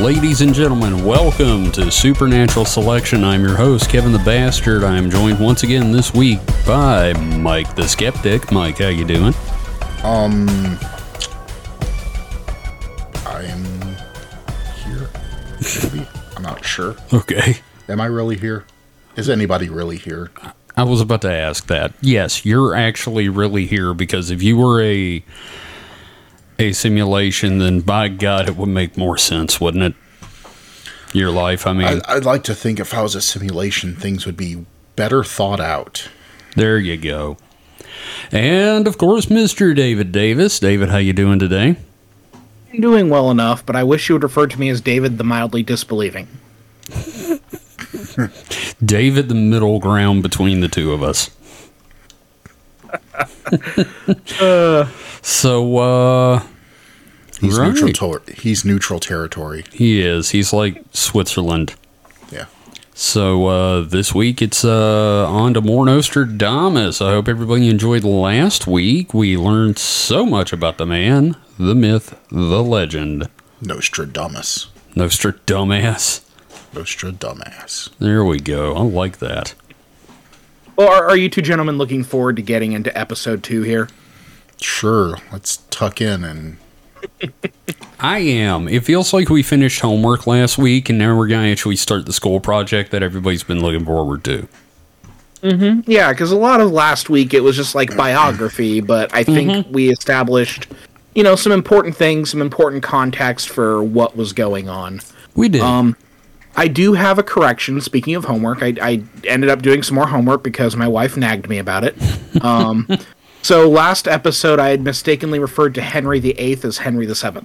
Ladies and gentlemen, welcome to Supernatural Selection. I'm your host, Kevin the Bastard. I am joined once again this week by Mike the Skeptic. Mike, how you doing? Um, I'm here. Maybe I'm not sure. Okay. Am I really here? Is anybody really here? I was about to ask that. Yes, you're actually really here because if you were a a simulation, then by God, it would make more sense, wouldn't it? Your life. I mean, I, I'd like to think if I was a simulation, things would be better thought out. there you go. And of course, Mr. David Davis. David, how you doing today? I'm doing well enough, but I wish you would refer to me as David the mildly disbelieving. David, the middle ground between the two of us. so, uh, He's Right. neutral. Tor- he's neutral territory. he is. He's like Switzerland. Yeah. So uh, this week it's uh, on to more Nostradamus. I hope everybody enjoyed last week. We learned so much about the man, the myth, the legend. Nostradamus. Nostradamus. Nostradamus. There we go. I like that. Well, are, are you two gentlemen looking forward to getting into episode two here? Sure. Let's tuck in and I am. It feels like we finished homework last week, and now we're going to actually start the school project that everybody's been looking forward to. Yeah, because a lot of last week it was just like biography, but I think we established, you know, some important things, some important context for what was going on. We did. Um, I do have a correction. Speaking of homework, I, I ended up doing some more homework because my wife nagged me about it. Um, so last episode, I had mistakenly referred to Henry VIII as Henry VII.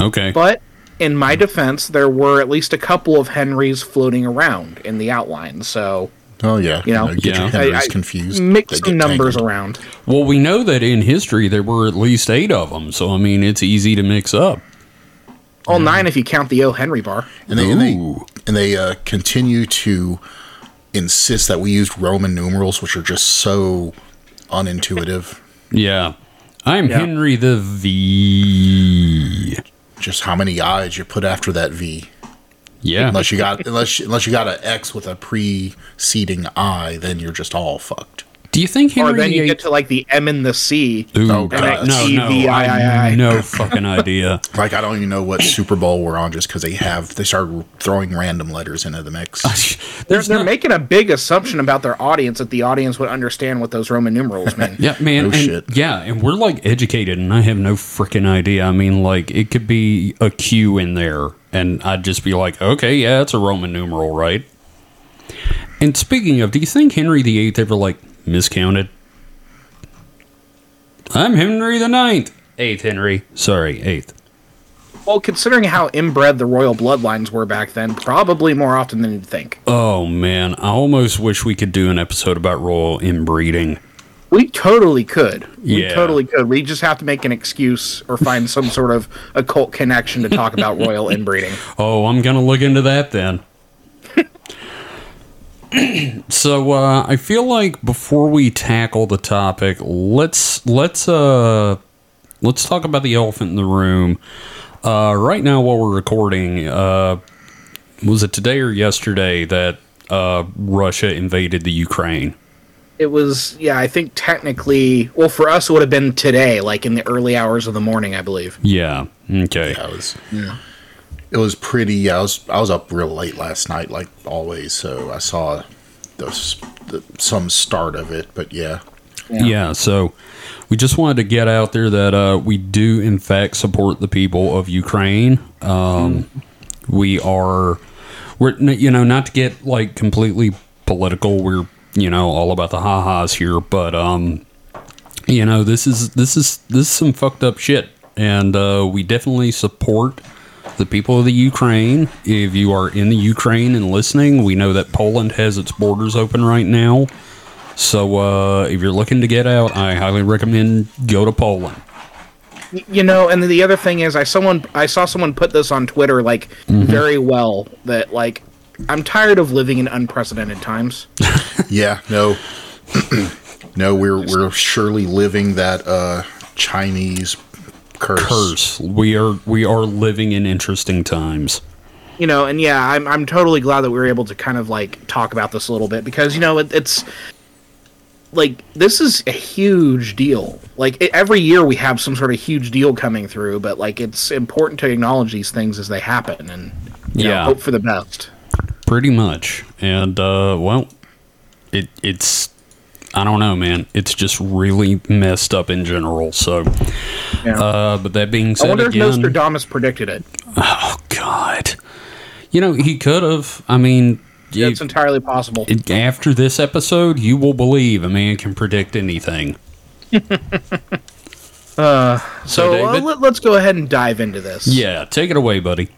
okay. But in my defense, there were at least a couple of Henrys floating around in the outline. So oh yeah, You know, get yeah. your Henrys I- I confused. mix some numbers tangled. around. Well, we know that in history there were at least eight of them, so I mean it's easy to mix up. All nine if you count the O Henry bar. and they and they, and they uh, continue to insist that we used Roman numerals, which are just so unintuitive. Yeah. I'm Yeah. Henry the V. Just how many I's you put after that V. Yeah. Unless you got unless unless you got an X with a preceding I, then you're just all fucked. Do you think Henry or then you VIII get to like the M and the C. Ooh, Oh, God, God. no, no, I no fucking idea. Like I don't even know what Super Bowl we're on just because they have they started throwing random letters into the mix. They're, There's they're no- making a big assumption about their audience that the audience would understand what those Roman numerals mean. Yeah, man. No and, shit. Yeah, and we're like educated, and I have no freaking idea. I mean, like, it could be a Q in there, and I'd just be like, okay, yeah, it's a Roman numeral, right? And speaking of, do you think Henry VIII ever, like, miscounted? I'm Henry the Ninth. Eighth Henry. Sorry, eighth. Well, considering how inbred the royal bloodlines were back then, probably more often than you'd think. Oh, man. I almost wish we could do an episode about royal inbreeding. We totally could. We Yeah. totally could. We just have to make an excuse or find some sort of occult connection to talk about royal inbreeding. Oh, I'm gonna look into that then. so uh, I feel like before we tackle the topic, let's let's uh let's talk about the elephant in the room. Uh, right now, while we're recording, uh, was it today or yesterday that uh, Russia invaded the Ukraine? It was, yeah, I think technically, well, for us, it would have been today, like in the early hours of the morning, I believe. Yeah. Okay. I was it was pretty. I was I was up real late last night, like always. So I saw those the, some start of it, but yeah, Yeah. so we just wanted to get out there that uh, we do, in fact, support the people of Ukraine. Um, We are, we're you know, not to get like completely political. We're you know all about the ha-has here, but um, you know this is this is this is some fucked up shit, and uh, we definitely support the people of the Ukraine. If you are in the Ukraine and listening, we know that Poland has its borders open right now. So uh, if you're looking to get out, I highly recommend go to Poland. You know, and the other thing is, I someone I saw someone put this on Twitter like very well that like I'm tired of living in unprecedented times. yeah. No, no, we're we're surely living that uh, Chinese curse. curse. We are we are living in interesting times. you know, and yeah, I'm I'm totally glad that we were able to kind of like talk about this a little bit because you know it, it's like this is a huge deal. Like it, every year we have some sort of huge deal coming through, but like it's important to acknowledge these things as they happen and you know, Yeah. hope for the best. Pretty much. And uh well it it's I don't know, man. It's just really messed up in general. So Yeah. uh but that being said, I wonder if again, Nostradamus predicted it. Oh God. You know, he could have. I mean, you- It's entirely possible. it- after this episode, you will believe a man can predict anything. so uh, David? let, let's go ahead and dive into this. Yeah, take it away, buddy.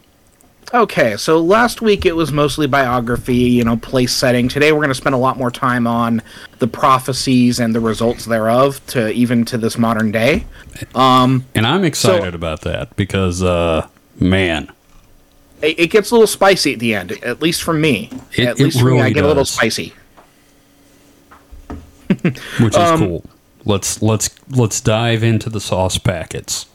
Okay, so last week it was mostly biography, you know, place setting. Today we're going to spend a lot more time on the prophecies and the results thereof to even to this modern day. Um, And I'm excited about that because, uh, man, It, it gets a little spicy at the end, at least for me. It- at least for me, I really get a little spicy. which is Um, cool. Let's let's let's dive into the sauce packets.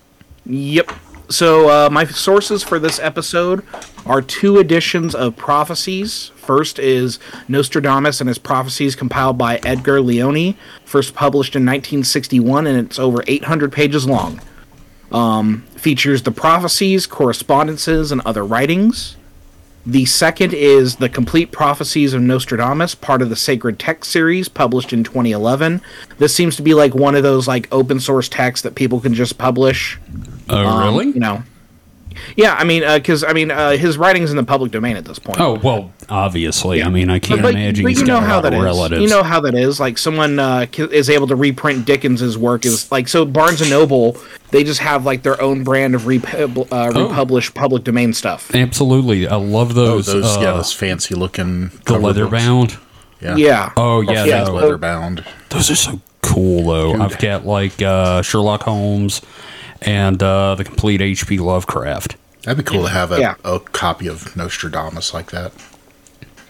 Yep. So uh, my sources for this episode are two editions of prophecies. First is Nostradamus and his prophecies, compiled by Edgar Leoni, first published in 1961, and it's over 800 pages long. Um, features the prophecies, correspondences, and other writings. The second is the complete prophecies of Nostradamus, part of the Sacred Text series, published in 2011. This seems to be like one of those like open source texts that people can just publish Oh, um, really? You know. Yeah, I mean, because I mean, uh, his writing's in the public domain at this point. Oh well, obviously. I mean, I can't but, imagine but he's you know got how lot that of is. relatives. You know how that is. Like someone uh, is able to reprint Dickens's work is like so. Barnes and Noble they just have like their own brand of repub- uh, Oh. republished public domain stuff. Absolutely, I love Oh, those. those uh, yeah, those fancy looking the leather books. bound. Yeah. Yeah. Oh yeah, Yeah, no, leather bound. those are so cool though. Dude. I've got like uh, Sherlock Holmes and uh, the complete H.P. Lovecraft. That'd be cool to have a, Yeah. a copy of Nostradamus like that.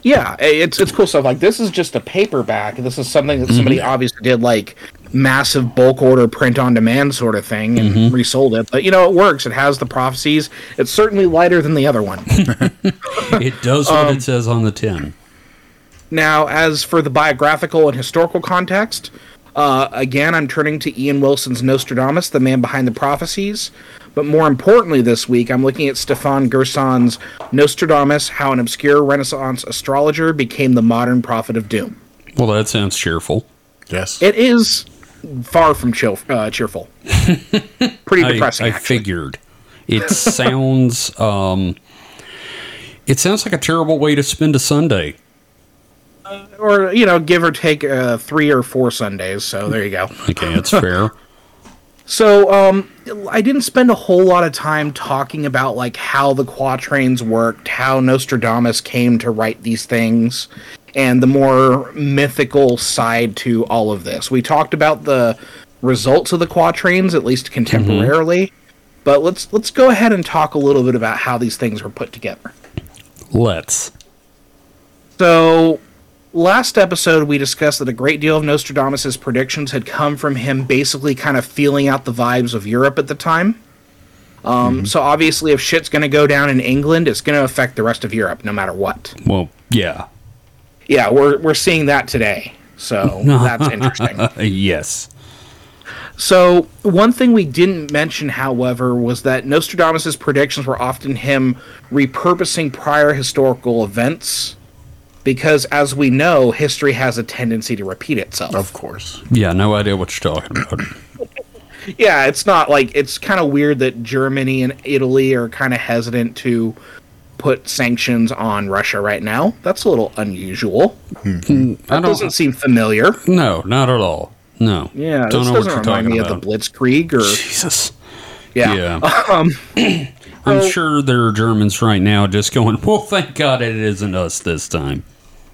Yeah, it's it's cool stuff. Like this is just a paperback. This is something that somebody obviously did like massive bulk order print on demand sort of thing and resold it. But you know it works. It has the prophecies. It's certainly lighter than the other one. It does what Um, it says on the tin. now, as for the biographical and historical context, uh, again I'm turning to Ian Wilson's Nostradamus, the man behind the prophecies. But more importantly, this week I'm looking at Stefan Gerson's Nostradamus: How an Obscure Renaissance Astrologer Became the Modern Prophet of Doom. Well, that sounds cheerful. Yes. It is far from chill, uh, cheerful. Pretty depressing. I actually. figured. It sounds. um, it sounds like a terrible way to spend a Sunday. Or you know, give or take uh, three or four Sundays. So there you go. Okay, that's fair. So um, I didn't spend a whole lot of time talking about like how the quatrains worked, how Nostradamus came to write these things, and the more mythical side to all of this. We talked about the results of the quatrains, at least contemporarily. But let's let's go ahead and talk a little bit about how these things were put together. Let's. So, last episode we discussed that a great deal of Nostradamus' predictions had come from him basically kind of feeling out the vibes of Europe at the time. Um, So, obviously, if shit's going to go down in England, it's going to affect the rest of Europe no matter what. Well, yeah. Yeah, we're, we're seeing that today. So, that's interesting. Yes. So, one thing we didn't mention, however, was that Nostradamus' predictions were often him repurposing prior historical events. Because, as we know, history has a tendency to repeat itself. Of course. Yeah, no idea what you're talking about. Yeah, it's not like it's kind of weird that Germany and Italy are kind of hesitant to put sanctions on Russia right now. That's a little unusual. Hmm. Hmm. I That don't. doesn't seem familiar. No, not at all. No. Yeah, don't this know what doesn't you're remind me about. of the Blitzkrieg or Jesus. yeah. Yeah. I'm um, so- I'm sure there are Germans right now just going, well, thank God it isn't us this time.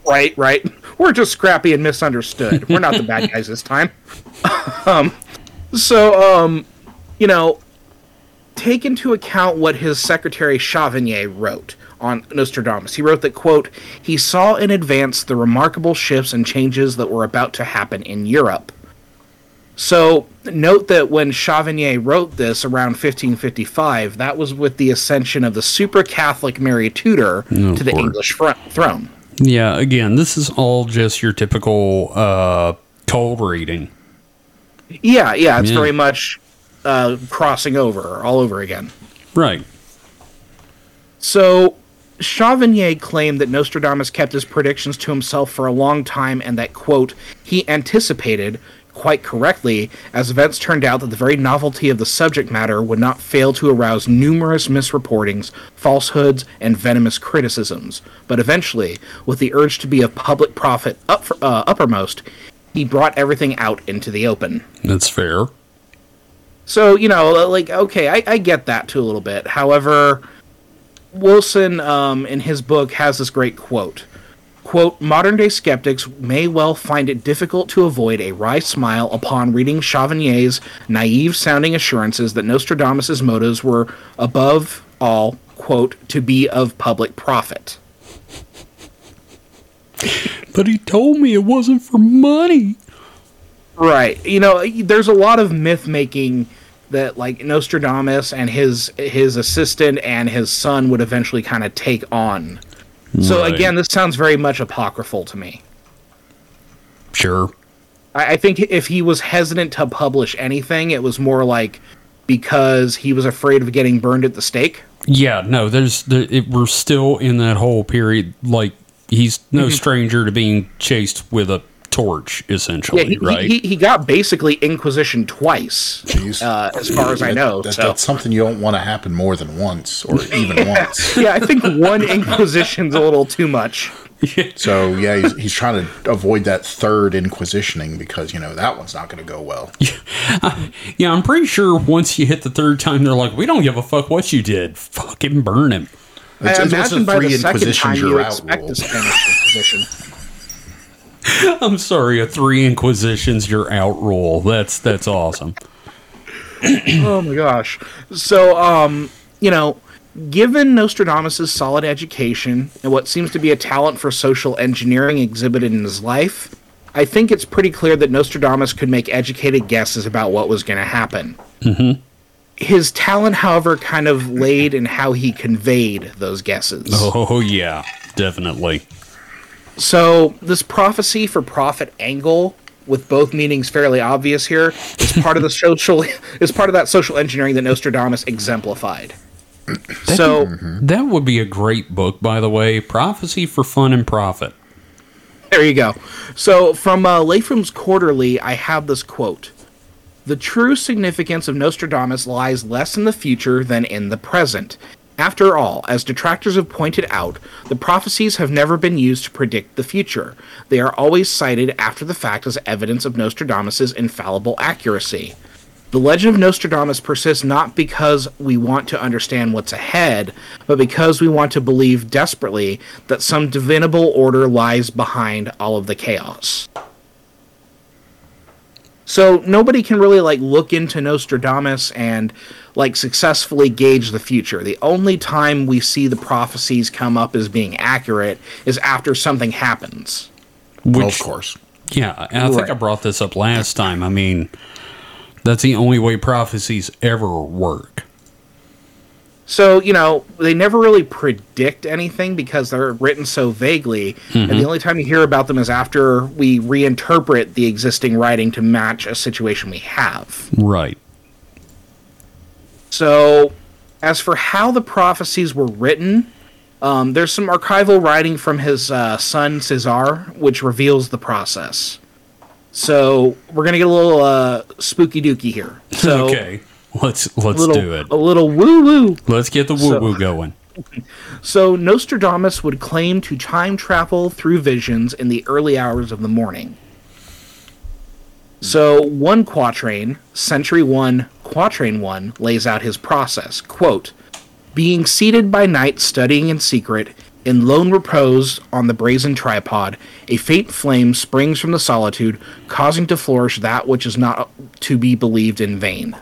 Right, right. We're just scrappy and misunderstood. We're not the bad guys this time. um, so, um, you know, take into account what his secretary Chavigny wrote on Nostradamus. He wrote that, quote, he saw in advance the remarkable shifts and changes that were about to happen in Europe. So, note that when Chavigny wrote this around 1555, that was with the ascension of the super Catholic Mary Tudor to the course. English fr- throne. Yeah, again, this is all just your typical uh, cold reading. Yeah, yeah, it's Yeah. very much uh, crossing over all over again. Right. So, Chavigny claimed that Nostradamus kept his predictions to himself for a long time and that, quote, he anticipated, quite correctly, as events turned out that the very novelty of the subject matter would not fail to arouse numerous misreportings, falsehoods, and venomous criticisms. But eventually, with the urge to be of public profit up for, uh, uppermost, he brought everything out into the open. That's fair. So, you know, like, okay, I, I get that too a little bit. However, Wilson, um, in his book, has this great quote. Quote, modern day skeptics may well find it difficult to avoid a wry smile upon reading Chavigny's naive sounding assurances that Nostradamus' motives were above all, quote, to be of public profit. But he told me it wasn't for money. Right. You know, there's a lot of myth making that like Nostradamus and his his assistant and his son would eventually kind of take on. So Right. again, this sounds very much apocryphal to me. Sure. I, I think if he was hesitant to publish anything, it was more like because he was afraid of getting burned at the stake. Yeah, no, there's there, it, we're still in that whole period. Like he's no mm-hmm. stranger to being chased with a torch, Yeah, essentially, he, right? he, he got basically Inquisition twice, Jeez. uh, as far as I know. that- so. That's something you don't want to happen more than once, or even once. yeah, I think one Inquisition's a little too much. So yeah, he's, he's trying to avoid that third inquisitioning because you know that one's not going to go well. yeah, I'm pretty sure once you hit the third time, they're like, "We don't give a fuck what you did. Fucking burn him." It's, I it's imagine by the three second time you you're out expect rule. to Spanish Inquisition. I'm sorry, a three inquisitions, you're out rule. That's that's awesome. Oh my gosh. So, um, you know, given Nostradamus' solid education and what seems to be a talent for social engineering exhibited in his life, I think it's pretty clear that Nostradamus could make educated guesses about what was going to happen. Mm-hmm. His talent, however, kind of laid in how he conveyed those guesses. Oh yeah, definitely. So this prophecy for profit angle, with both meanings fairly obvious here, is part of the social is part of that social engineering that Nostradamus exemplified. so That would be a great book, by the way. Prophecy for fun and profit. there you go. So from uh, Lapham's Quarterly, I have this quote: "The true significance of Nostradamus lies less in the future than in the present." After all, as detractors have pointed out, the prophecies have never been used to predict the future. They are always cited after the fact as evidence of Nostradamus' infallible accuracy. The legend of Nostradamus persists not because we want to understand what's ahead, but because we want to believe desperately that some divinable order lies behind all of the chaos. So nobody can really like look into Nostradamus and like successfully gauge the future. The only time we see the prophecies come up as being accurate is after something happens. Which, Well, of course. yeah, and I think I brought this up last time. I mean, that's the only way prophecies ever work. So, you know, they never really predict anything because they're written so vaguely. And the only time you hear about them is after we reinterpret the existing writing to match a situation we have. Right. So, as for how the prophecies were written, um, there's some archival writing from his uh, son Cesar, which reveals the process. So, we're going to get a little uh, spooky dooky here. So, okay. Let's let's little, do it. A little woo woo. Let's get the woo So- woo going. So Nostradamus would claim to time travel through visions in the early hours of the morning. So one quatrain, Century 1, Quatrain 1, lays out his process. Quote, Being seated by night studying in secret, in lone repose on the brazen tripod, a faint flame springs from the solitude, causing to flourish that which is not to be believed in vain.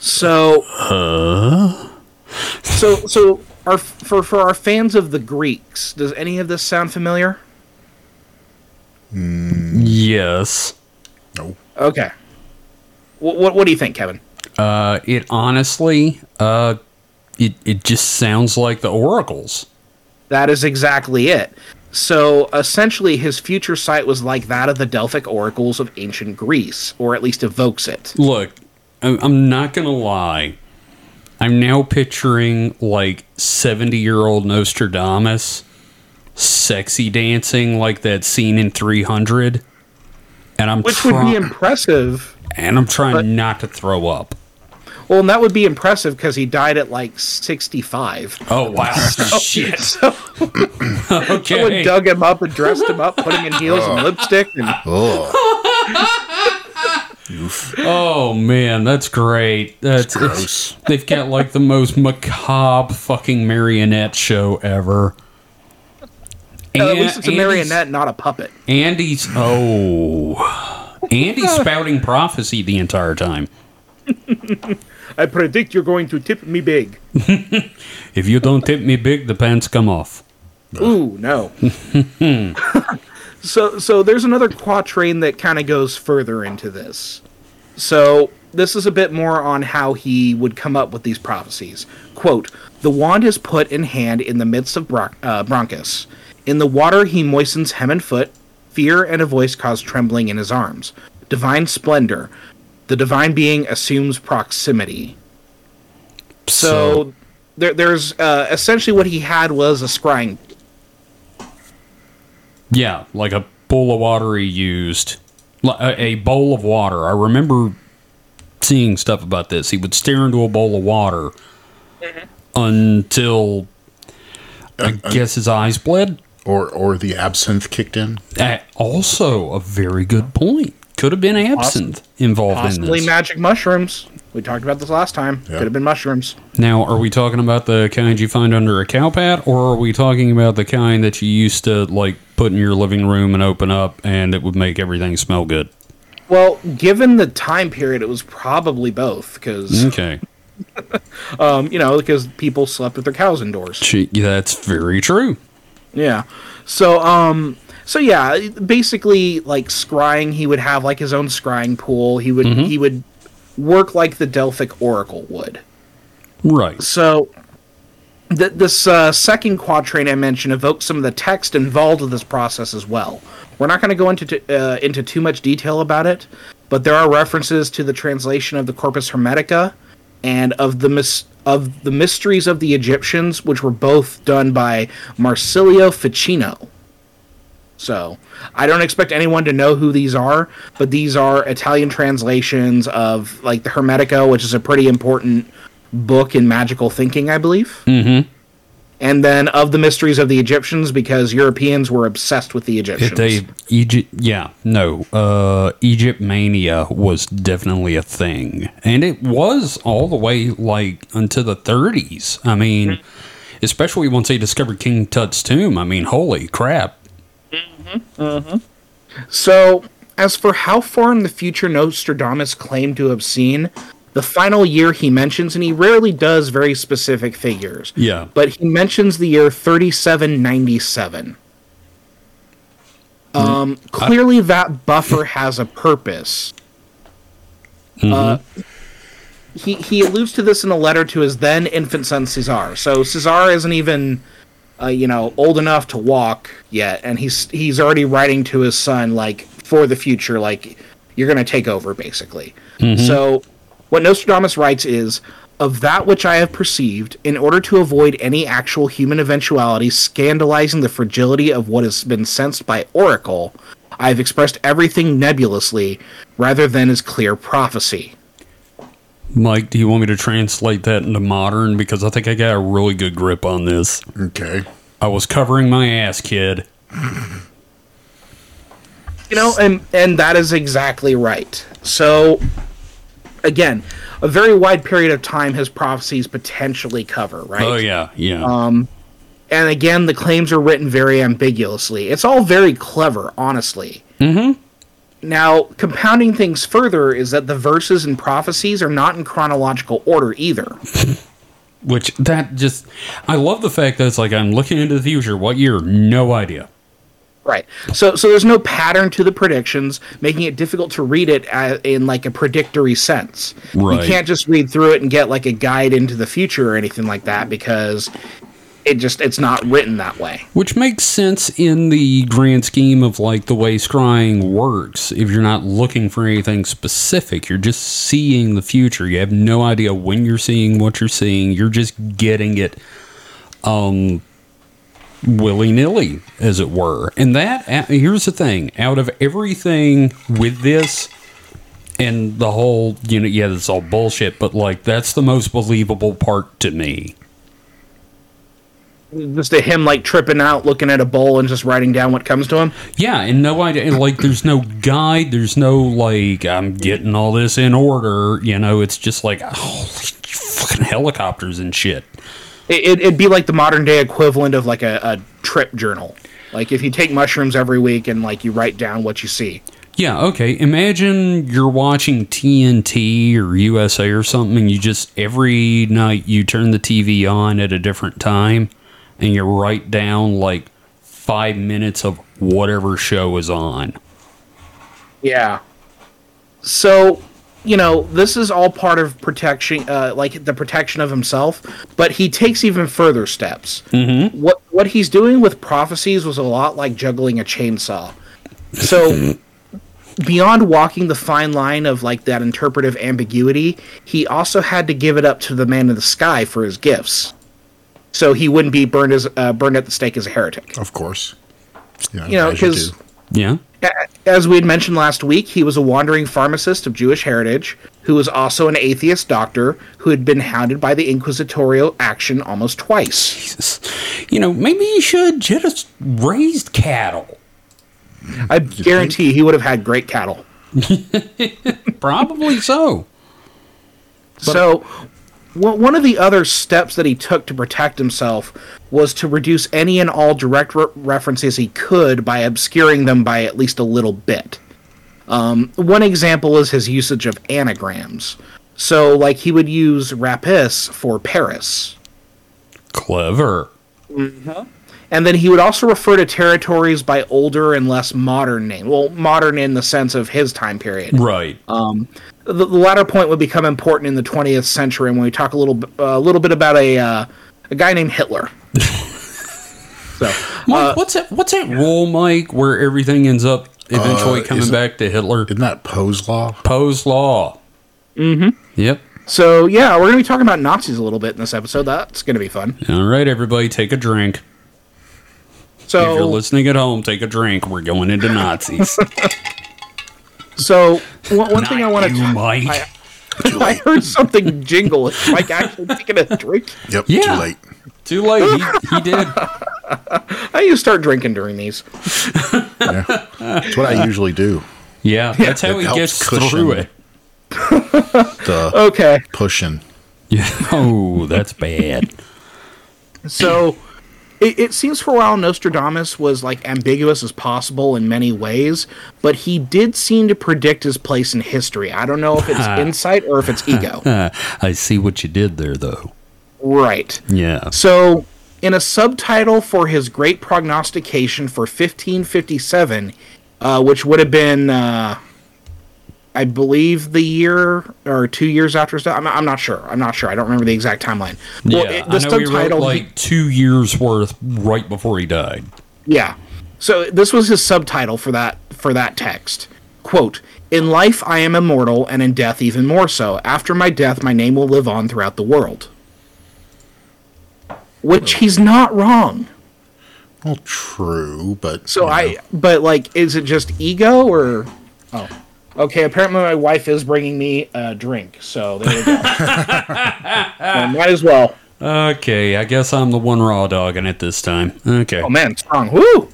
So so, so our for for our fans of the Greeks, does any of this sound familiar? Yes. No. Okay, What, what, what do you think, Kevin? Uh, it honestly, uh, it it just sounds like the oracles. That is exactly it. So essentially, his future sight was like that of the Delphic oracles of ancient Greece, or at least evokes it. Look, I'm I'm not gonna lie. I'm now picturing like 70 year old Nostradamus sexy dancing like that scene in 300. And I'm Which would be impressive. and I'm trying but- not to throw up. Well, and that would be impressive because he died at like 65. Oh wow, shit. So someone dug him up and dressed him up, put him in heels and lipstick. And Oh, Oh man, that's great. That's gross. it's, they've got like the most macabre fucking marionette show ever. at least it's a Andy's- marionette, not a puppet. Andy's oh, Andy's spouting prophecy the entire time. I predict you're going to tip me big. If you don't tip me big, the pants come off. Ooh, no. so so there's another quatrain that kind of goes further into this. So this is a bit more on how he would come up with these prophecies. Quote, The wand is put in hand in the midst of Bron- uh, Broncus. In the water he moistens hem and foot. Fear and a voice cause trembling in his arms. Divine splendor. The divine being assumes proximity. So, there, there's uh, essentially what he had was a scrying yeah, like a bowl of water he used, a, a bowl of water. I remember seeing stuff about this. He would stare into a bowl of water until I guess his eyes bled. or or the absinthe kicked in. Uh, also, a very good point. Could have been absinthe involved in Possibly this. magic mushrooms. We talked about this last time. Yeah. Could have been mushrooms. now, are we talking about the kind you find under a cow pat, or are we talking about the kind that you used to like put in your living room and open up, and it would make everything smell good? Well, given the time period, it was probably both because Okay, um, you know because people slept with their cows indoors. Gee, that's very true. Yeah. So um so yeah, basically like scrying, he would have like his own scrying pool. He would he would work like the Delphic oracle would. Right. So th- this uh, second quatrain I mentioned evokes some of the text involved with this process as well. We're not going to go into t- uh, into too much detail about it, but there are references to the translation of the Corpus Hermetica and of the mis- of the mysteries of the Egyptians, which were both done by Marsilio Ficino. So I don't expect anyone to know who these are, but these are Italian translations of like the Hermetica, which is a pretty important book in magical thinking, I believe. Mm-hmm. And then of the mysteries of the Egyptians, because Europeans were obsessed with the Egyptians. They Egypt. Yeah. No. Uh, Egypt mania was definitely a thing, and it was all the way like until the 30s. I mean, especially once they discovered King Tut's tomb. I mean, holy crap! So, as for how far in the future Nostradamus claimed to have seen, the final year he mentions, and he rarely does very specific figures, Yeah. but he mentions the year 3797. Um, clearly, that buffer has a purpose. Uh, he, he alludes to this in a letter to his then infant son Caesar. So Caesar isn't even, uh, you know, old enough to walk yet, and he's he's already writing to his son like for the future, like you're going to take over, basically. So what Nostradamus writes is. Of that which I have perceived, in order to avoid any actual human eventuality scandalizing the fragility of what has been sensed by Oracle, I have expressed everything nebulously rather than as clear prophecy. Mike, do you want me to translate that into modern? Because I think I got a really good grip on this. Okay. I was covering my ass, kid. You know, and and that is exactly right. So again, a very wide period of time his prophecies potentially cover, right? Oh yeah, yeah. And again, the claims are written very ambiguously. It's all very clever, honestly. Mm-hmm. Now, compounding things further is that the verses and prophecies are not in chronological order either. Which that just, I love the fact that it's like I'm looking into the future. What year? No idea. Right. So so there's no pattern to the predictions, making it difficult to read it uh in like a predictory sense. Right. You can't just read through it and get like a guide into the future or anything like that because it just it's not written that way. Which makes sense in the grand scheme of like the way scrying works. If you're not looking for anything specific, you're just seeing the future. You have no idea when you're seeing what you're seeing. You're just getting it um willy nilly, as it were. And that here's the thing: out of everything with this and the whole, you know, yeah, that's all bullshit. But like, that's the most believable part to me. Just a him like tripping out, looking at a bowl and just writing down what comes to him. Yeah, and no idea. And like, there's no guide. There's no like, I'm getting all this in order. You know, it's just like, holy fucking helicopters and shit. It, it'd be like the modern day equivalent of like a, a trip journal. Like if you take mushrooms every week and like you write down what you see. Yeah, okay. Imagine you're watching TNT or USA or something, and you just every night you turn the TV on at a different time, and you write down like five minutes of whatever show is on. Yeah. So, you know, this is all part of protection, uh, like the protection of himself. But he takes even further steps. Mm-hmm. What what he's doing with prophecies was a lot like juggling a chainsaw. So. Beyond walking the fine line of like that interpretive ambiguity, he also had to give it up to the man in the sky for his gifts, so he wouldn't be burned as uh, burned at the stake as a heretic. Of course. Yeah, You know, as 'cause- do. Yeah. As we had mentioned last week, he was a wandering pharmacist of Jewish heritage who was also an atheist doctor who had been hounded by the inquisitorial action almost twice. Jesus. You know, maybe he should just raised cattle. I guarantee he would have had great cattle. Probably so. so, one one of the other steps that he took to protect himself was to reduce any and all direct re- references he could by obscuring them by at least a little bit. Um, one example is his usage of anagrams. So, like, he would use rapis for Paris. Clever. And then he would also refer to territories by older and less modern name. Well, modern in the sense of his time period. Right. The, the latter point would become important in the 20th century when we talk a little b- a little bit about a uh, a guy named Hitler. so, Mike, what's that? What's that rule, Mike, where everything ends up eventually Uh, coming back to Hitler? Isn't that Poe's law? Poe's law. Mm-hmm. Yep. so yeah, we're going to be talking about Nazis a little bit in this episode. That's going to be fun. All right, everybody, take a drink. So if you're So, listening at home, take a drink. We're going into Nazis. so one, one thing I want to. Mike. I, I heard something jingle. Is Mike actually taking a drink? Yep, Yeah. too late. Too late. He, he did. I used to start drinking during these. Yeah. That's what I usually do. Yeah, that's how It he gets through it. The Okay. pushing. Yeah. Oh, that's bad. So it, it seems for a while Nostradamus was like ambiguous as possible in many ways, but he did seem to predict his place in history. I don't know if it's insight or if it's ego. I see what you did there, though. right. Yeah. So, in a subtitle for his great prognostication for 1557, uh, which would have been, uh, I believe, the year or two years after his death. I'm, I'm not sure. I'm not sure. I don't remember the exact timeline. Well, yeah, it- the I know he wrote subtitle. like two years worth right before he died. Yeah. So this was his subtitle for that for that text. Quote, "In life I am immortal and in death even more so. After my death my name will live on throughout the world." Which he's not wrong. Well, true, but So you know, I but like is it just ego or Oh. Okay, apparently my wife is bringing me a drink. So there we go. Well, might as well. Okay, I guess I'm the one raw dogging it this time. Okay. Oh man, strong. Woo!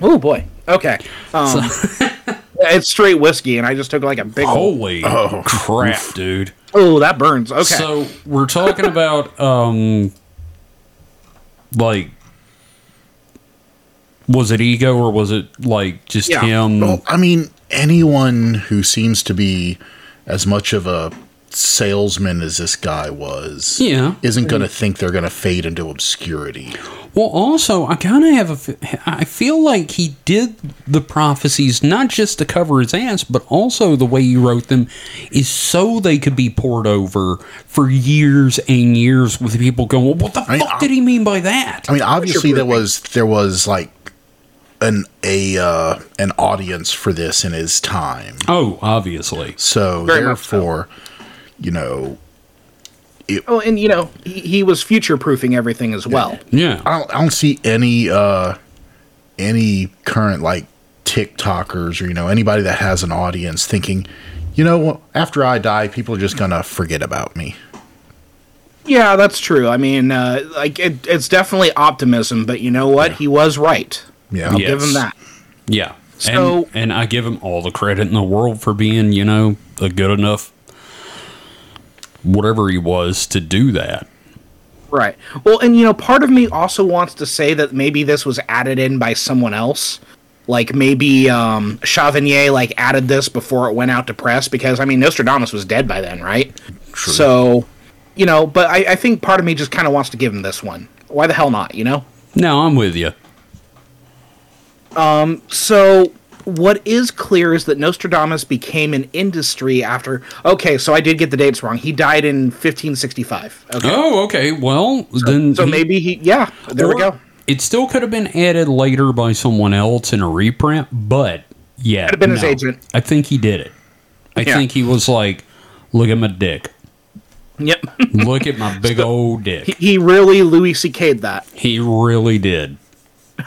Oh boy. Okay. Um, it's straight whiskey, and I just took like a big. Oh, Holy Oh. crap, dude. oh that burns. Okay. So we're talking about um like was it ego or was it like just Yeah. him Well, I mean, anyone who seems to be as much of a salesman as this guy was, Yeah. isn't going to think they're going to fade into obscurity. Well, also, I kind of have a. I feel like he did the prophecies not just to cover his ass, but also the way he wrote them is so they could be poured over for years and years with people going, well, "What the I mean, fuck I- did he mean by that?" I mean, obviously there was there was like an a uh, an audience for this in his time. oh, obviously. So Very much so. therefore, you know, Oh, and you know, he, he was future proofing everything as well. Yeah. I don't, I don't see any uh any current like TikTokers or you know anybody that has an audience thinking, you know, after I die, people are just gonna forget about me. Yeah, that's true. I mean, uh, like it, it's definitely optimism, but you know what? He was right. Yeah, I'll Yeah. give him that. Yeah. So- and, and I give him all the credit in the world for being, you know, a good enough whatever he was to do that. Right. Well, and you know, part of me also wants to say that maybe this was added in by someone else. Like maybe um Chavigny like added this before it went out to press because I mean Nostradamus was dead by then, right? True. So, you know, but I, I think part of me just kind of wants to give him this one. Why the hell not? You know. No, I'm with you. Um, so what is clear is that Nostradamus became an industry after. Okay, so I did get the dates wrong. He died in 1565. Okay. Oh, okay. Well, then So he- maybe he, yeah, there we go. It still could have been added later by someone else in a reprint, but yeah, Could have been his agent. I think he did it. I Yeah. think he was like, "Look at my dick. Yep. Look at my big old dick." he, he really Louis C.K.'d that. He really did.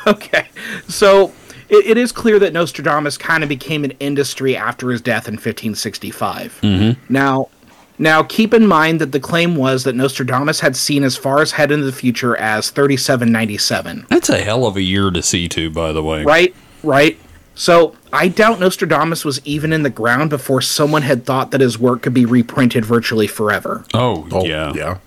Okay. So it, it is clear that Nostradamus kind of became an industry after his death in 1565. Mm-hmm. Now, now keep in mind that the claim was that Nostradamus had seen as far as ahead into the future as 3797. That's a hell of a year to see too, by the way. Right? Right? So I doubt Nostradamus was even in the ground before someone had thought that his work could be reprinted virtually forever. Oh, Oh, yeah. yeah.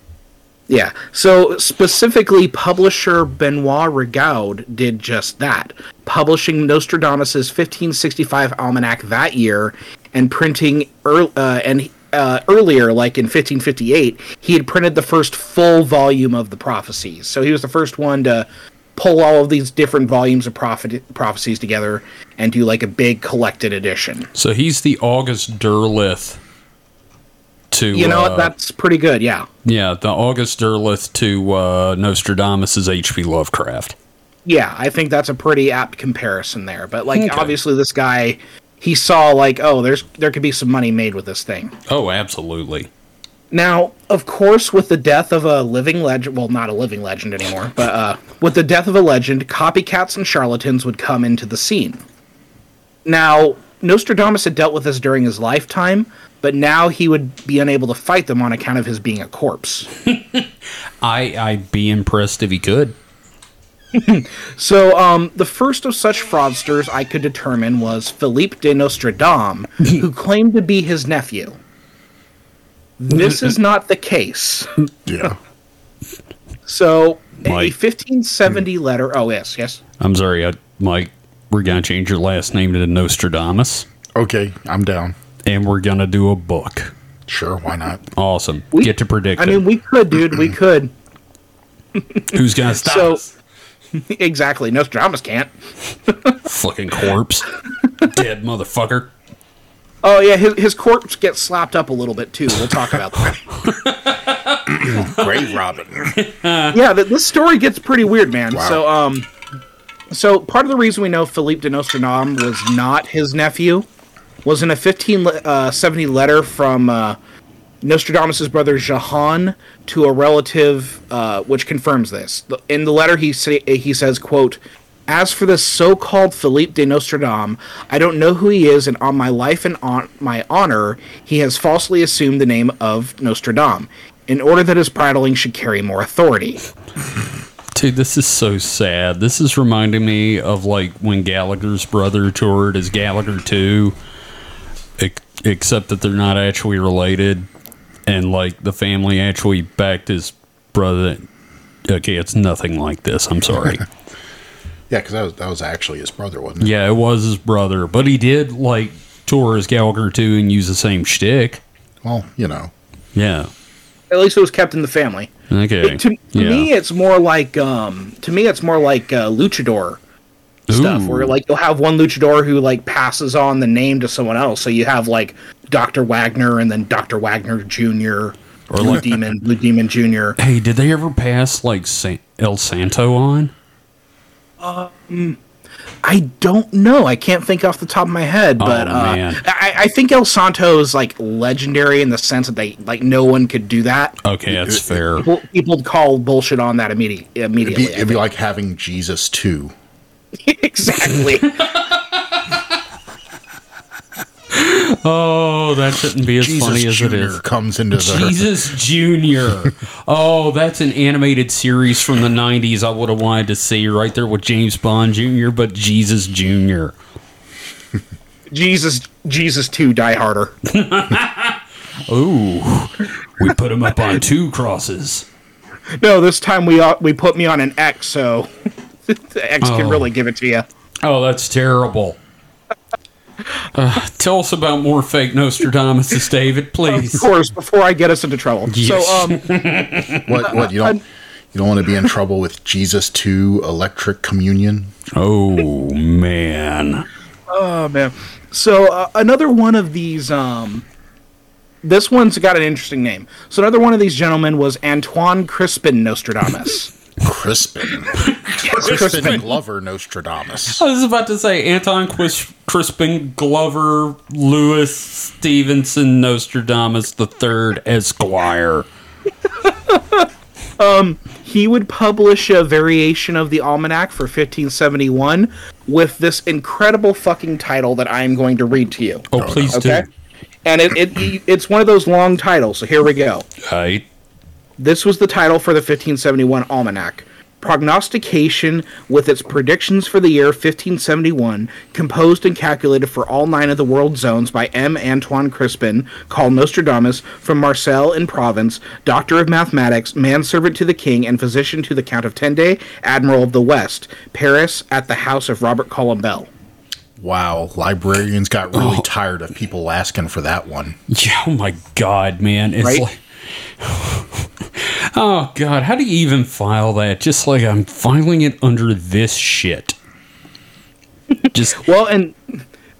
Yeah. So specifically, publisher Benoit Rigaud did just that, publishing Nostradamus's 1565 almanac that year and printing uh, and uh, earlier, like in 1558, he had printed the first full volume of the prophecies. So he was the first one to pull all of these different volumes of prophet- prophecies together and do like a big collected edition. So he's the August Derleth to You know uh, what? That's pretty good. Yeah. yeah, the August Derleth to uh, Nostradamus's H.P. Lovecraft. Yeah, I think that's a pretty apt comparison there. But like Okay. obviously this guy he saw like, oh, there's there could be some money made with this thing. Oh, absolutely. Now, of course, with the death of a living legend, well, not a living legend anymore, but uh, with the death of a legend, copycats and charlatans would come into the scene. Now, Nostradamus had dealt with this during his lifetime, but now he would be unable to fight them on account of his being a corpse. I I'd be impressed if he could. So, um, the first of such fraudsters I could determine was Philippe de Nostradam, who claimed to be his nephew. This is not the case. Yeah. So, a 1570 letter. Oh, yes, yes. I'm sorry, I, Mike. We're gonna change your last name to Nostradamus, Okay, I'm down. And we're gonna do a book. Sure, why not? Awesome. We- Get to predict I it. mean, we could, dude. We could. Who's gonna stop So- us? exactly. Nostradamus can't. Fucking corpse. Dead motherfucker. Oh, yeah, his, his corpse gets slapped up a little bit, too. We'll talk about that. Grave Robin. yeah, th- this story gets pretty weird, man. Wow. So, um, so part of the reason we know Philippe de Nostradam was not his nephew was in a 1570 letter from uh, Nostradamus' brother Jahan to a relative, uh, which confirms this. In the letter, he say, he says, "quote." As for this so-called Philippe de Nostradam, I don't know who he is, and on my life and on my honor, he has falsely assumed the name of Nostradam, in order that his prattling should carry more authority. Dude, this is so sad. This is reminding me of like when Gallagher's brother toured as Gallagher 2, ex- except that they're not actually related. And like the family actually backed his brother. Okay, it's nothing like this. I'm sorry. Yeah, because that was, that was actually his brother, wasn't it? yeah, it was his brother, but he did like tour as Gallagher too and use the same shtick. Well, you know. Yeah. At least it was kept in the family. Okay. It- to, to yeah. me, it's more like um, to me, it's more like uh, luchador stuff, Ooh. where like you'll have one luchador who like passes on the name to someone else. So you have like Doctor Wagner and then Doctor Wagner Junior or like Demon Blue Demon Junior. Hey, did they ever pass like Sa- El Santo on? Um I don't know. I can't think off the top of my head, but Oh, uh. I, I think El Santo is like legendary in the sense that they like no one could do that. Okay, that's fair. People, people call bullshit on that immediate, It'd immediately. be, it'd be like having Jesus too. exactly. Oh, that shouldn't be as Jesus funny as it Junior is. comes into the Jesus Junior. Oh, that's an animated series from the '90s. I would have wanted to see right there with James Bond Jr., but Jesus Junior. Jesus, Jesus two, Die Harder. Ooh, we put him up on two crosses. No, this time we uh, we put me on an X, so the X can Oh. really give it to you. Oh, that's terrible. Uh, tell us about more fake Nostradamus, David, please. Of course, before I get us into trouble. Yes. So, um, what? What you don't you don't want to be in trouble with Jesus two electric communion? Oh man. oh man. So uh, another one of these, um, this one's got an interesting name. So another one of these gentlemen was Antoine Crispin Nostradamus. Crispin, Crispin Glover Nostradamus. I was about to say Anton Quis- Crispin Glover Lewis Stevenson Nostradamus the Third Esquire. um, he would publish a variation of the almanac for 1571 with this incredible fucking title that I am going to read to you. Oh, please Okay. do. And it, it it's one of those long titles. So here we go. Right. This was the title for the 1571 almanac. Prognostication with its predictions for the year 1571, composed and calculated for all nine of the world zones by M. Antoine Crispin, called Nostradamus, from Marseille in Provence, doctor of mathematics, manservant to the king, and physician to the Count of Tende, admiral of the West, Paris, at the house of Robert Colombel. Wow, librarians got really oh. tired of people asking for that one. Yeah, oh my god, man. It's Right? like Oh god, how do you even file that? Just like I'm filing it under this shit. Just Well, and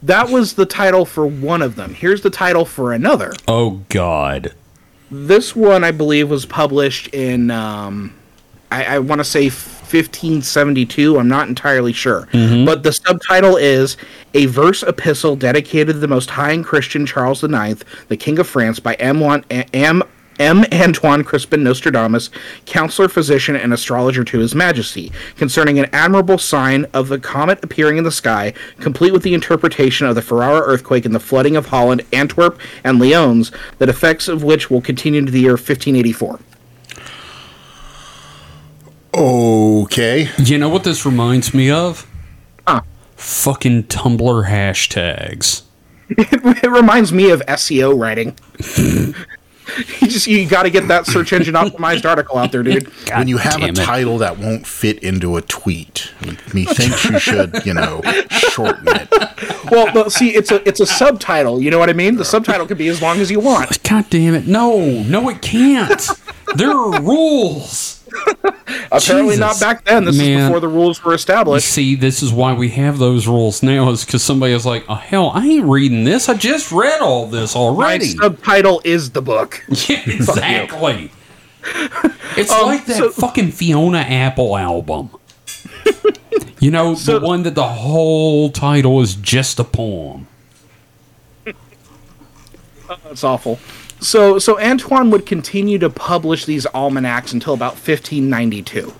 that was the title for one of them. Here's the title for another. oh god. this one I believe was published in um, I, I want to say 1572. I'm not entirely sure, but the subtitle is a verse epistle dedicated to the Most High and Christian Charles IX, the King of France, by M. M. M. Antoine Crispin Nostradamus, counselor, physician, and astrologer to His Majesty, concerning an admirable sign of the comet appearing in the sky, complete with the interpretation of the Ferrara earthquake and the flooding of Holland, Antwerp, and Lyons, the effects of which will continue to the year 1584. Okay, You know what this reminds me of? Huh. Fucking Tumblr hashtags. it reminds me of SEO writing. you just you got to get that search engine optimized article out there, dude. God when you have a it. title that won't fit into a tweet, methinks you should, you know, shorten it. Well, but see, it's a it's a subtitle. You know what I mean? The subtitle could be as long as you want. God damn it. No, no, it can't. there are rules. Apparently Jesus. not back then. This Man. is before the rules were established. See, this is why we have those rules now, is because somebody is like, oh, hell, I ain't reading this. I just read all this My already. subtitle is the book. Yeah, exactly. It's Um, like that so- fucking Fiona Apple album. you know, So- the one that the whole title is just a poem. That's awful. So so Antoine would continue to publish these almanacs until about 1592.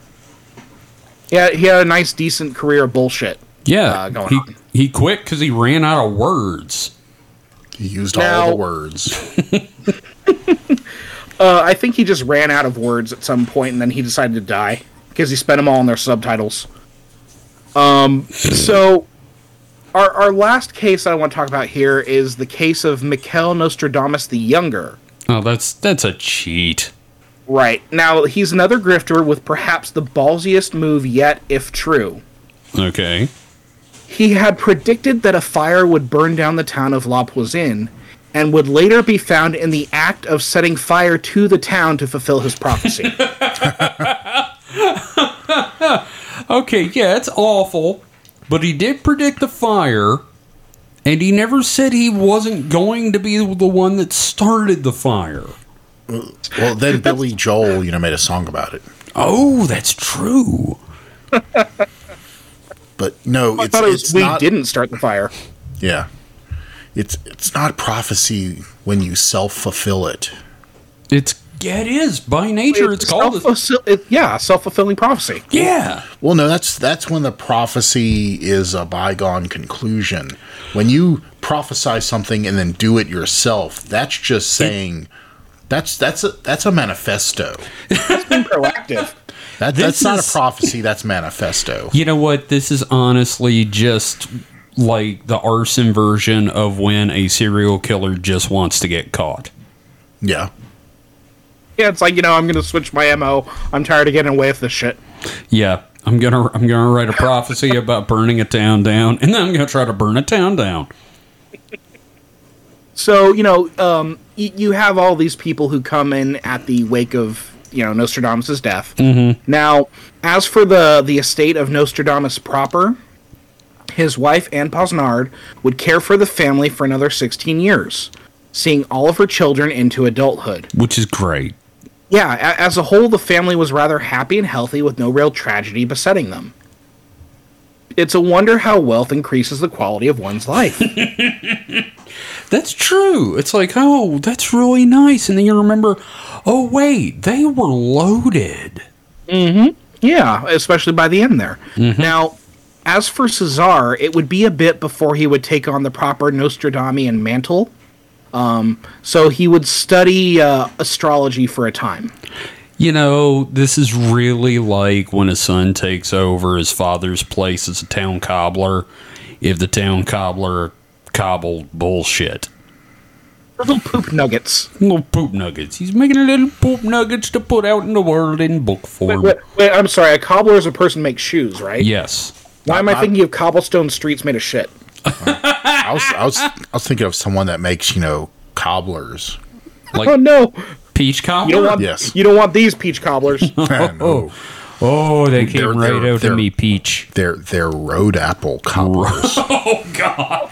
Yeah, he had a nice, decent career of bullshit. Yeah, Uh, going he on. he quit because he ran out of words. He used Now- all the words. Uh, I think he just ran out of words at some point, and then he decided to die because he spent them all on their subtitles. Um, so our our last case I want to talk about here is the case of Mikel Nostradamus the Younger. Oh, that's that's a cheat. Right now, he's another grifter with perhaps the ballsiest move yet, if true. Okay. He had predicted that a fire would burn down the town of La Poisine, and would later be found in the act of setting fire to the town to fulfill his prophecy. Okay, yeah, it's awful, but he did predict the fire, and he never said he wasn't going to be the one that started the fire. Well, then Billy Joel, you know, made a song about it. Oh, that's true. But no, oh, I it's, thought it was it's we not. didn't start the fire. Yeah, it's it's not prophecy when you self fulfill it. It's yeah, it is by nature. It's, called a, self it, yeah, self fulfilling prophecy. yeah. Well, no, that's that's when the prophecy is a bygone conclusion. When you prophesy something and then do it yourself, that's just saying that's that's a that's a manifesto. Being proactive. That, This that's not a prophecy. That's manifesto. You know what? This is honestly just like the arson version of when a serial killer just wants to get caught. Yeah. Yeah, it's like you know, I'm gonna switch my mo. I'm tired of getting away with this shit. Yeah, I'm gonna I'm gonna write a prophecy about burning a town down, and then I'm gonna try to burn a town down. So you know, um, y- you have all these people who come in at the wake of you know Nostradamus' death. Mm-hmm. Now, as for the the estate of Nostradamus proper, his wife Anne Ponsard would care for the family for another 16 years, seeing all of her children into adulthood. which is great. Yeah, as a whole, the family was rather happy and healthy with no real tragedy besetting them. It's a wonder how wealth increases the quality of one's life. That's true. It's like, oh, that's really nice, and then you remember, oh wait, they were loaded. Mm hmm. Yeah, especially by the end there. Now, as for Cesar, it would be a bit before he would take on the proper Nostradamian mantle. Um, so he would study uh, astrology for a time. You know, this is really like when a son takes over his father's place as a town cobbler. If the town cobbler cobbled bullshit. Little poop nuggets. Little poop nuggets. He's making little poop nuggets to put out in the world in book Wait, form. wait, wait, I'm sorry. A cobbler is a person who makes shoes, right? Yes. Why am I I- thinking of cobblestone streets made of shit? I was I was I was thinking of someone that makes you know cobblers. Like Oh no! peach cobbler? You don't want Yes. you don't want these peach cobblers. oh, Oh, they came They're- right they're- out to me, Peach. they're they're road apple cobblers. Oh, God.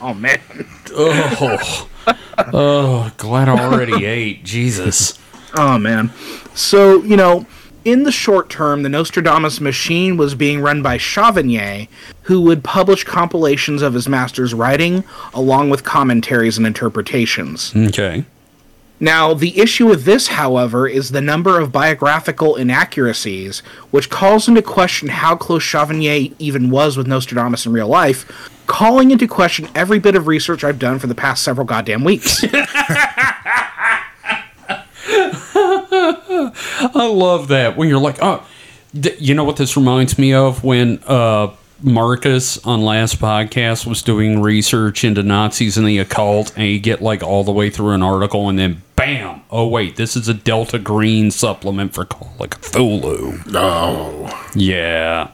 oh man. Oh, oh glad I already ate. Jesus. Oh man. So, you know, in the short term, the Nostradamus machine was being run by Chavigny, who would publish compilations of his master's writing along with commentaries and interpretations. Okay. Now, the issue with this, however, is the number of biographical inaccuracies, which calls into question how close Chavigny even was with Nostradamus in real life, calling into question every bit of research I've done for the past several goddamn weeks. I love that when you're like, oh, th- you know what this reminds me of? When uh, Marcus on last podcast was doing research into Nazis and the occult, and you get like all the way through an article, and then bam, oh wait, this is a Delta Green supplement for Call of Cthulhu. No, Yeah,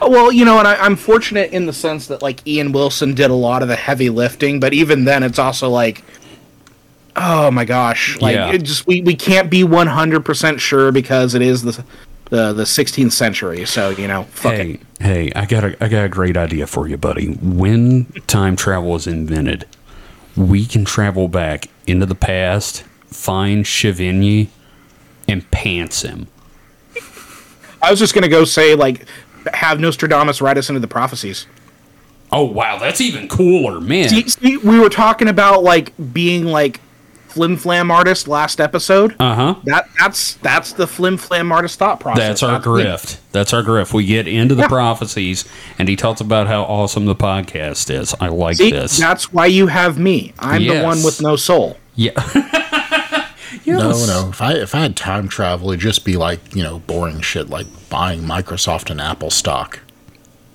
Well, you know, and I, I'm fortunate in the sense that like Ian Wilson did a lot of the heavy lifting, but even then, it's also like, oh my gosh, like Yeah. it just we, we can't be 100 percent sure because it is the the the 16th century. So you know, fuck hey, it. hey, I got a, I got a great idea for you, buddy. When time travel is invented, we can travel back into the past, find Chavigny, and pants him. I was just gonna go say like have Nostradamus write us into the prophecies. Oh wow, that's even cooler, man. See, see, we were talking about like being like flim flam artist last episode. Uh huh. that that's that's the flim flam artist thought process. That's our the- grift. That's our grift. We get into the Yeah. prophecies, and he talks about how awesome the podcast is. I like See, this. that's why you have me. I'm the one with no soul. Yeah. no, no. If I if I had time travel, it'd just be like you know boring shit like buying Microsoft and Apple stock.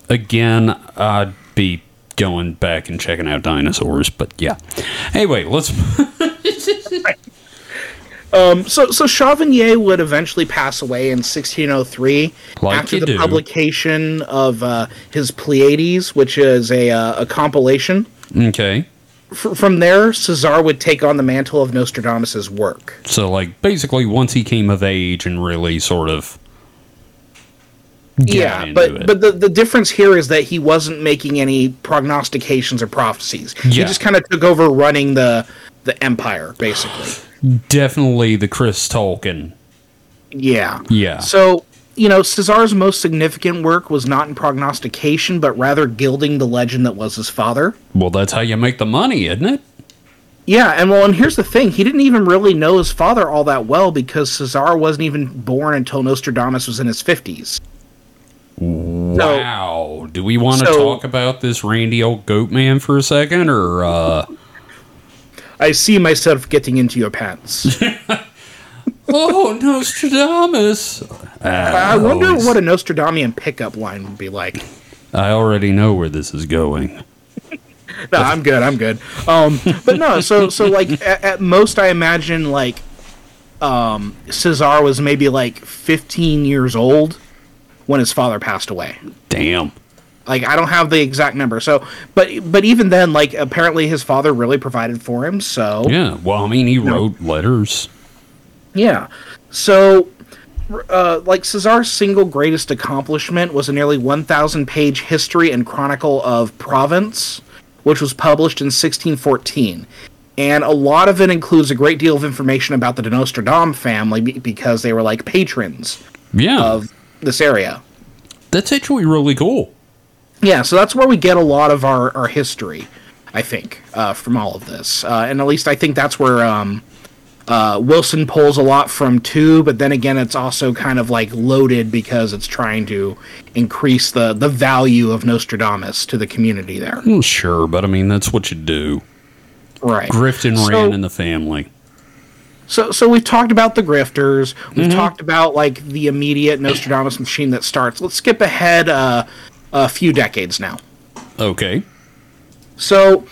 Again, I'd be going back and checking out dinosaurs, but yeah. Anyway, let's. So, so Chavigny would eventually pass away in 1603 Like after the do. publication of uh, his Pleiades, which is a, uh, a compilation. Okay. f- from there, Cesar would take on the mantle of Nostradamus's work. So, like, basically, once he came of age and really sort of. Yeah, but it. but the, the difference here is that he wasn't making any prognostications or prophecies. He just kind of took over running the the empire, basically. definitely the Chris Tolkien. Yeah. Yeah. So, you know, Cesar's most significant work was not in prognostication, but rather gilding the legend that was his father. Well, that's how you make the money, isn't it? Yeah, and well, and here's the thing: he didn't even really know his father all that well because Cesar wasn't even born until Nostradamus was in his fifties. Wow. Do we want to so- talk about this Randy old goat man for a second, or uh, I see myself getting into your pants. oh Nostradamus? I wonder what a Nostradamian pickup line would be like. I already know where this is going. No, I'm good. I'm good. Um, but no, so so like at, at most, I imagine like um, Cesar was maybe like 15 years old when his father passed away. Damn. Like I don't have the exact number. So, but but even then, like apparently his father really provided for him. So Yeah. Well, I mean, he wrote letters. Yeah. So, uh, like Cesar's single greatest accomplishment was a nearly 1,000 page history and chronicle of Provence, which was published in 1614. And a lot of it includes a great deal of information about the de Nostredame family because they were like patrons Yeah. of this area. that's actually really cool. Yeah, so that's where we get a lot of our, our history, I think, uh, from all of this. Uh, and at least I think that's where um, uh, Wilson pulls a lot from too, but then again, it's also kind of like loaded because it's trying to increase the, the value of Nostradamus to the community there. Well, sure, but I mean, that's what you do. Right. Grift and So- ran in the family. So, so we've talked about the grifters. We've talked about like the immediate Nostradamus machine that starts. Let's skip ahead uh, a few decades now. Okay. So,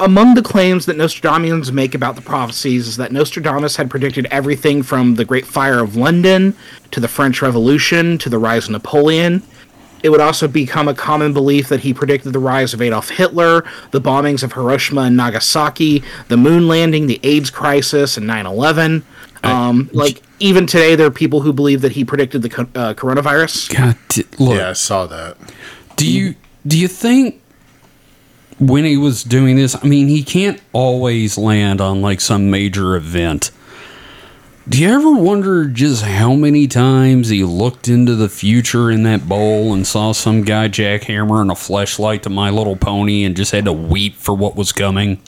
among the claims that Nostradamus make about the prophecies is that Nostradamus had predicted everything from the Great Fire of London to the French Revolution to the rise of Napoleon. It would also become a common belief that he predicted the rise of Adolf Hitler, the bombings of Hiroshima and Nagasaki, the moon landing, the AIDS crisis, and 9 11. Um, like, even today, there are people who believe that he predicted the uh, coronavirus. God, d- look. Yeah, I saw that. Do you do you think when he was doing this? I mean, he can't always land on like some major event. Do you ever wonder just how many times he looked into the future in that bowl and saw some guy jackhammering a flashlight to My Little Pony and just had to weep for what was coming?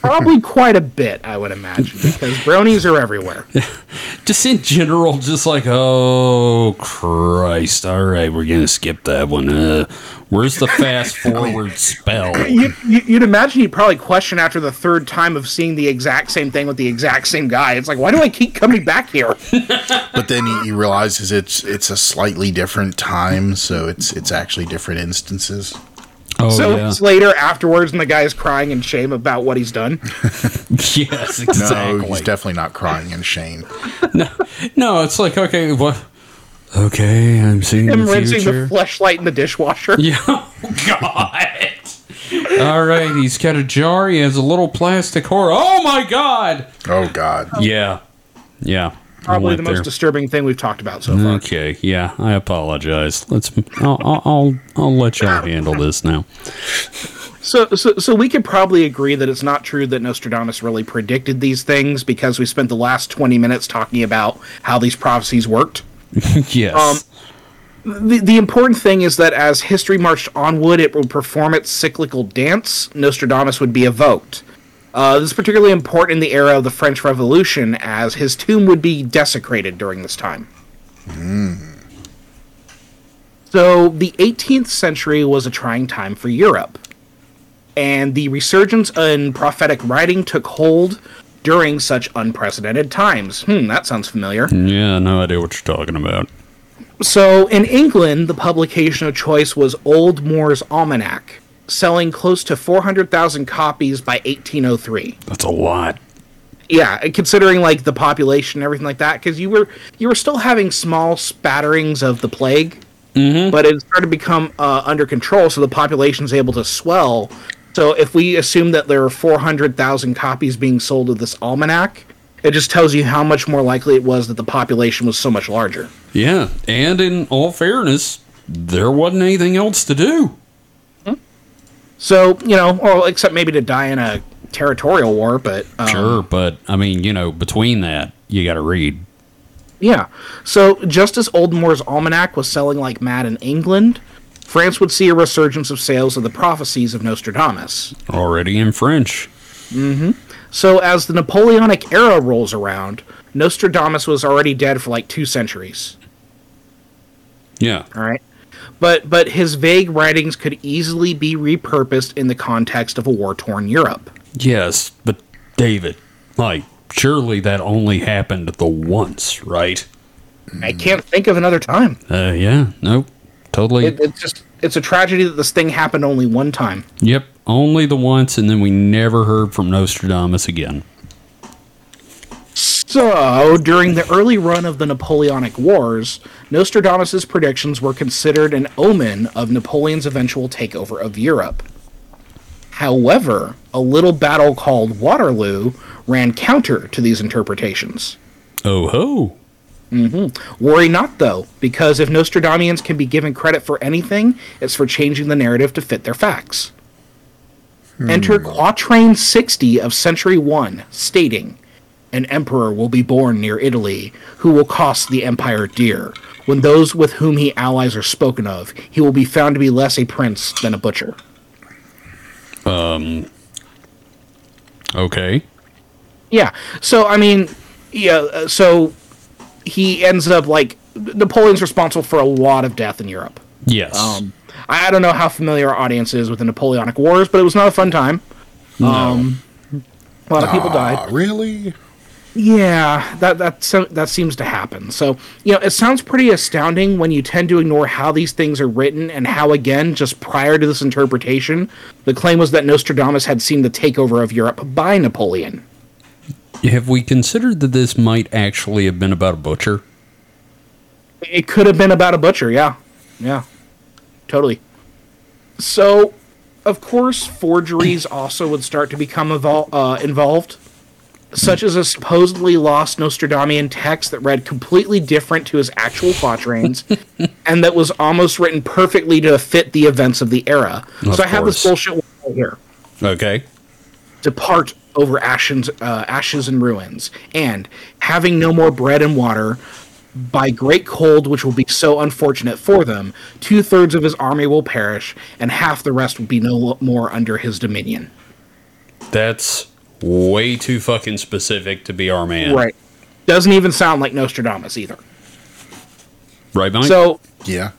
Probably quite a bit, I would imagine, because bronies are everywhere. Just in general, just like, oh Christ! All right, we're gonna skip that one. Uh, where's the fast forward spell? you, you, you'd imagine he'd probably question after the third time of seeing the exact same thing with the exact same guy. It's like, why do I keep coming back here? But then he, he realizes it's it's a slightly different time, so it's it's actually different instances. Oh so yeah, later afterwards, and the guy's crying in shame about what he's done. yes, exactly. No, he's definitely not crying in shame. no, no, it's like okay, what? Okay, I'm seeing Him the rinsing future. the fleshlight in the dishwasher. yeah, oh, God. All right, he's got a jar. He has a little plastic horror. Oh my God! Oh God. Yeah, yeah. Probably the most there. disturbing thing we've talked about so far. Okay, yeah, I apologize. Let's. I'll. I'll. I'll, I'll let y'all handle this now. So, so, so we could probably agree that it's not true that Nostradamus really predicted these things because we spent the last 20 minutes talking about how these prophecies worked. yes. Um, the, the important thing is that as history marched onward, it would perform its cyclical dance. Nostradamus would be evoked. Uh, this is particularly important in the era of the French Revolution, as his tomb would be desecrated during this time. So, the 18th century was a trying time for Europe, and the resurgence in prophetic writing took hold during such unprecedented times. Hmm, that sounds familiar. yeah, no idea what you're talking about. So, in England, the publication of choice was Old Moore's Almanac, selling close to 400,000 copies by 1803. That's a lot. Yeah, considering like the population and everything like that, because you were you were still having small spatterings of the plague, but it started to become uh, under control, so the population's able to swell So if we assume that there are 400,000 copies being sold of this almanac, it just tells you how much more likely it was that the population was so much larger. Yeah, and in all fairness, there wasn't anything else to do. So, you know, or except maybe to die in a territorial war, but um, Sure, but I mean, you know, between that, you got to read. Yeah. So just as Old Moore's almanac was selling like mad in England, France would see a resurgence of sales of the prophecies of Nostradamus. Already in French. Mm-hmm. So as the Napoleonic era rolls around, Nostradamus was already dead for like two centuries. Yeah. All right. But but his vague writings could easily be repurposed in the context of a war-torn Europe. Yes, but David, like, surely that only happened the once, right? I can't think of another time. Uh, yeah, nope, totally. It, it's just it's a tragedy that this thing happened only one time. yep, only the once, and then we never heard from Nostradamus again. So, during the early run of the Napoleonic Wars, Nostradamus' predictions were considered an omen of Napoleon's eventual takeover of Europe. However, a little battle called Waterloo ran counter to these interpretations. Oh ho! Mm-hmm. Worry not, though, because if Nostradamians can be given credit for anything, it's for changing the narrative to fit their facts. Enter Quatrain 60 of Century 1, stating, An emperor will be born near Italy, who will cost the empire dear. When those with whom he allies are spoken of, he will be found to be less a prince than a butcher. Um. Okay. Yeah. So I mean, yeah. uh, So he ends up like Napoleon's responsible for a lot of death in Europe. Yes. Um, I I don't know how familiar our audience is with the Napoleonic Wars, but it was not a fun time. Um, a lot of people died. Ah, really? Yeah, that that so- that seems to happen. So you know, it sounds pretty astounding when you tend to ignore how these things are written and how, again, just prior to this interpretation, the claim was that Nostradamus had seen the takeover of Europe by Napoleon. Have we considered that this might actually have been about a butcher? It could have been about a butcher, yeah. Yeah. Totally. So, of course, forgeries also would start to become evol- uh, involved, such as a supposedly lost Nostradamian text that read completely different to his actual quatrains, and that was almost written perfectly to fit the events of the era. Of so I have this bullshit right here Okay. depart over ashes, uh, ashes and ruins, and having no more bread and water, by great cold, which will be so unfortunate for them, two thirds of his army will perish, and half the rest will be no more under his dominion. That's way too fucking specific to be our man. Right. Doesn't even sound like Nostradamus either. Right, Mike? So, Yeah.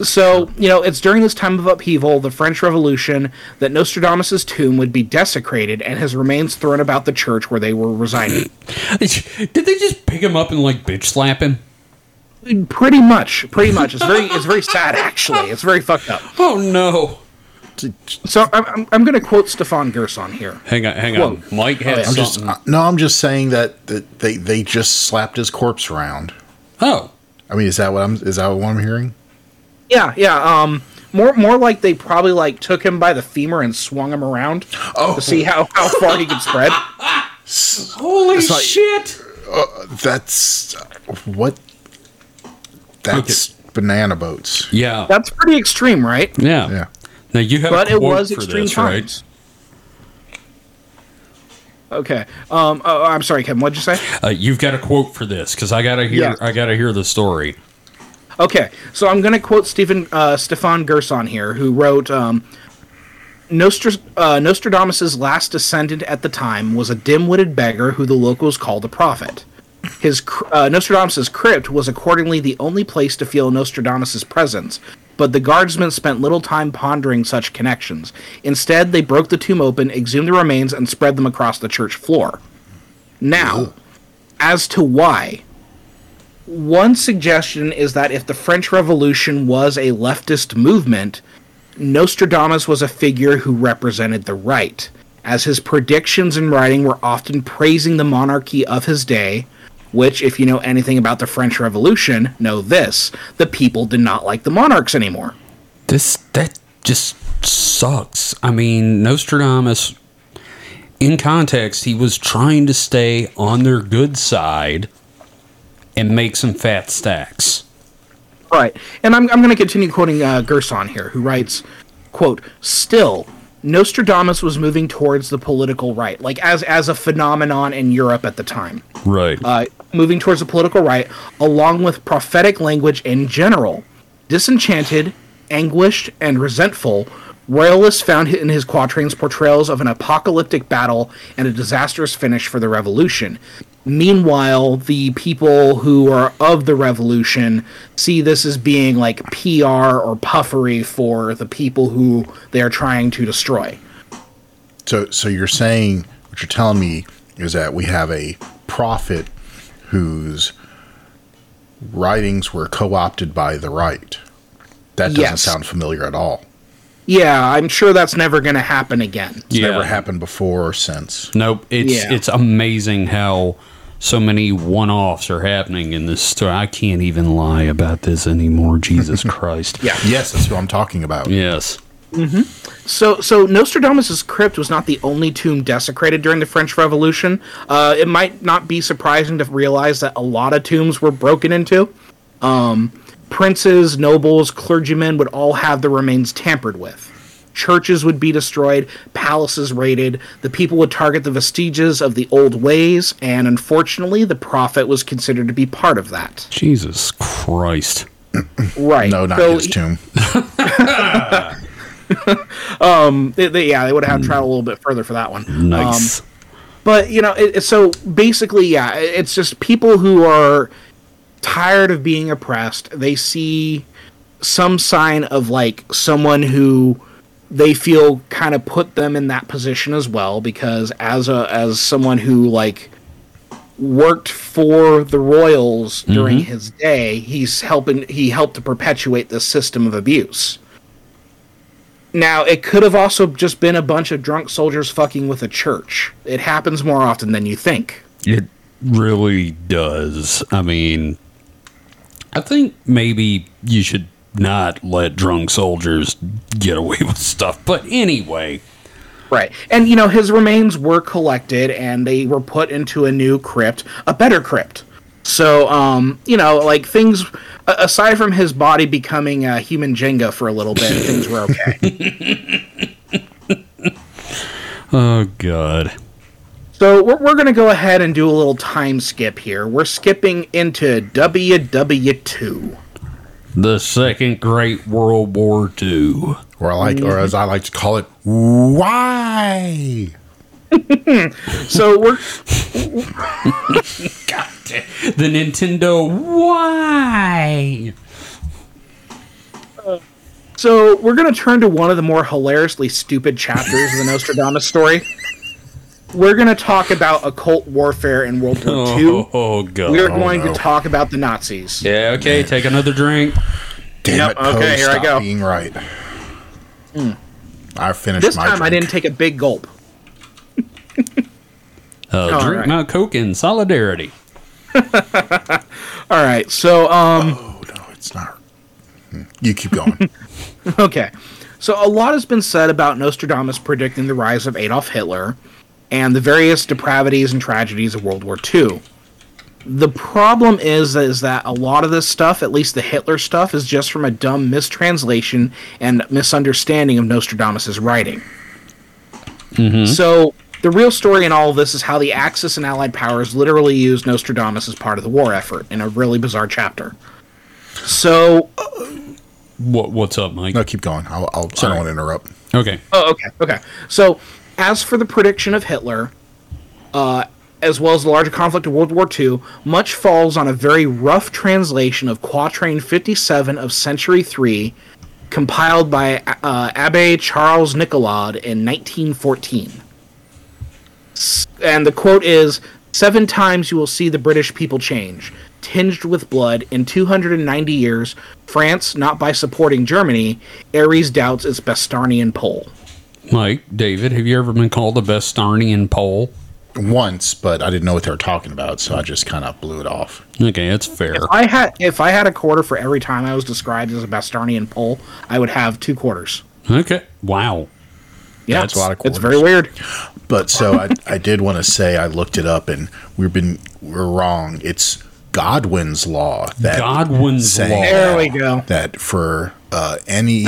so you know, it's during this time of upheaval, the French Revolution, that Nostradamus's tomb would be desecrated and his remains thrown about the church where they were residing. Did they just pick him up and like bitch slap him? pretty much, pretty much. It's very, it's very sad actually. It's very fucked up. Oh no. So I'm, I'm, I'm going to quote Stefan Gerson here. Hang on, hang Whoa. on. Mike had yeah, I'm Just something. uh, no, I'm just saying that, that they they just slapped his corpse around. oh. I mean, is that what I'm is that what I'm hearing? Yeah, yeah. Um, more more like they probably like took him by the femur and swung him around Oh, to see how, how far he could spread. Holy like- shit. that's what. That's banana boats. Yeah. That's pretty extreme, right? Yeah. Yeah. Now you have But a it quote was for extreme this, right? Okay. Um. Oh, I'm sorry, Kevin. What'd you say? Uh, you've got a quote for this because I gotta hear. Yeah. I gotta hear the story. Okay, so I'm going to quote Stephen uh, Stefan Gerson here, who wrote um, Nostr- uh, Nostradamus's last descendant at the time was a dim-witted beggar who the locals called a prophet. His uh, Nostradamus's crypt was accordingly the only place to feel Nostradamus's presence, but the guardsmen spent little time pondering such connections. Instead, they broke the tomb open, exhumed the remains, and spread them across the church floor. Now, as to why, one suggestion is that if the French Revolution was a leftist movement, Nostradamus was a figure who represented the right, as his predictions and writing were often praising the monarchy of his day, which, if you know anything about the French Revolution, know this the people did not like the monarchs anymore. This that just sucks. I mean, Nostradamus, in context, he was trying to stay on their good side and make some fat stacks. Right. And I'm, I'm going to continue quoting uh, Gerson here, who writes, quote, Still, Nostradamus was moving towards the political right, like as, as a phenomenon in Europe at the time. Right. Uh, moving towards the political right, along with prophetic language in general. Disenchanted, anguished, and resentful, Royalists found in his quatrains portrayals of an apocalyptic battle and a disastrous finish for the revolution. Meanwhile, the people who are of the revolution see this as being like PR or puffery for the people who they are trying to destroy. So, so you're saying what you're telling me is that we have a prophet whose writings were co-opted by the right. That doesn't Yes. sound familiar at all. Yeah, I'm sure that's never going to happen again. It's Yeah. never happened before or since. Nope. It's Yeah. it's amazing how so many one offs are happening in this story. I can't even lie about this anymore. Jesus Christ. Yeah. Yes, that's what I'm talking about. Yes. So, so Nostradamus' crypt was not the only tomb desecrated during the French Revolution. Uh, it might not be surprising to realize that a lot of tombs were broken into. Um, princes, nobles, clergymen would all have their remains tampered with. Churches would be destroyed, palaces raided, the people would target the vestiges of the old ways, and unfortunately, the prophet was considered to be part of that. Jesus Christ. Right. No, not So his tomb. They, they, yeah, they would have traveled a little bit further for that one. Nice. Um, but you know, it, so basically, yeah, it's just people who are tired of being oppressed. They see some sign of like someone who they feel kind of put them in that position as well because as a as someone who like worked for the royals during his day he's helping he helped to perpetuate this system of abuse now it could have also just been a bunch of drunk soldiers fucking with a church it happens more often than you think It really does. I mean, I think maybe you should not let drunk soldiers get away with stuff. But anyway, Right. And, you know, his remains were collected and they were put into a new crypt, a better crypt. So, um, you know, like things, aside from his body becoming a human Jenga for a little bit, things were okay. oh god. so, we're, we're going to go ahead and do a little time skip here. We're skipping into WW2. The Second Great World War II. Or I like, or as I like to call it, why? So, we're, The Nintendo Why? so we're going to turn to one of the more hilariously stupid chapters of the Nostradamus story. We're going to talk about occult warfare in World War II. Oh, oh god. We are going no. to talk about the Nazis. yeah, okay, take another drink. Damn Yep, it, Poe, okay, here I go. being right. I finished This my time I didn't take a big gulp. Uh, All drink right. my Coke in solidarity. All right, so um, Oh no, it's not. Hmm. You keep going. okay, so a lot has been said about Nostradamus predicting the rise of Adolf Hitler and the various depravities and tragedies of World War II. The problem is is that a lot of this stuff, at least the Hitler stuff, is just from a dumb mistranslation and misunderstanding of Nostradamus's writing. So the real story in all of this is how the Axis and Allied powers literally used Nostradamus as part of the war effort in a really bizarre chapter. So What what's up, Mike? no, keep going. I'll, I'll, I don't want to interrupt. Okay. Oh, okay, okay. So, as for the prediction of Hitler, uh, as well as the larger conflict of World War II, much falls on a very rough translation of Quatrain 57 of Century 3, compiled by uh, Abbe Charles Nicolade in 1914. S- And the quote is Seven times you will see the British people change. Tinged with blood, in 290 years, France, not by supporting Germany, Ares doubts its Bastarnian pole. Mike, David, have you ever been called a Bastarnian Pole? Once, but I didn't know what they were talking about, so I just kind of blew it off. Okay, that's fair. If I had if I had a quarter for every time I was described as a Bastarnian pole, I would have two quarters. Okay. Wow. Yeah, That's a lot of it's very weird. But so I, I did want to say I looked it up and we've been we're wrong. It's Godwin's law that Godwin's saying law. There we go. that for uh, any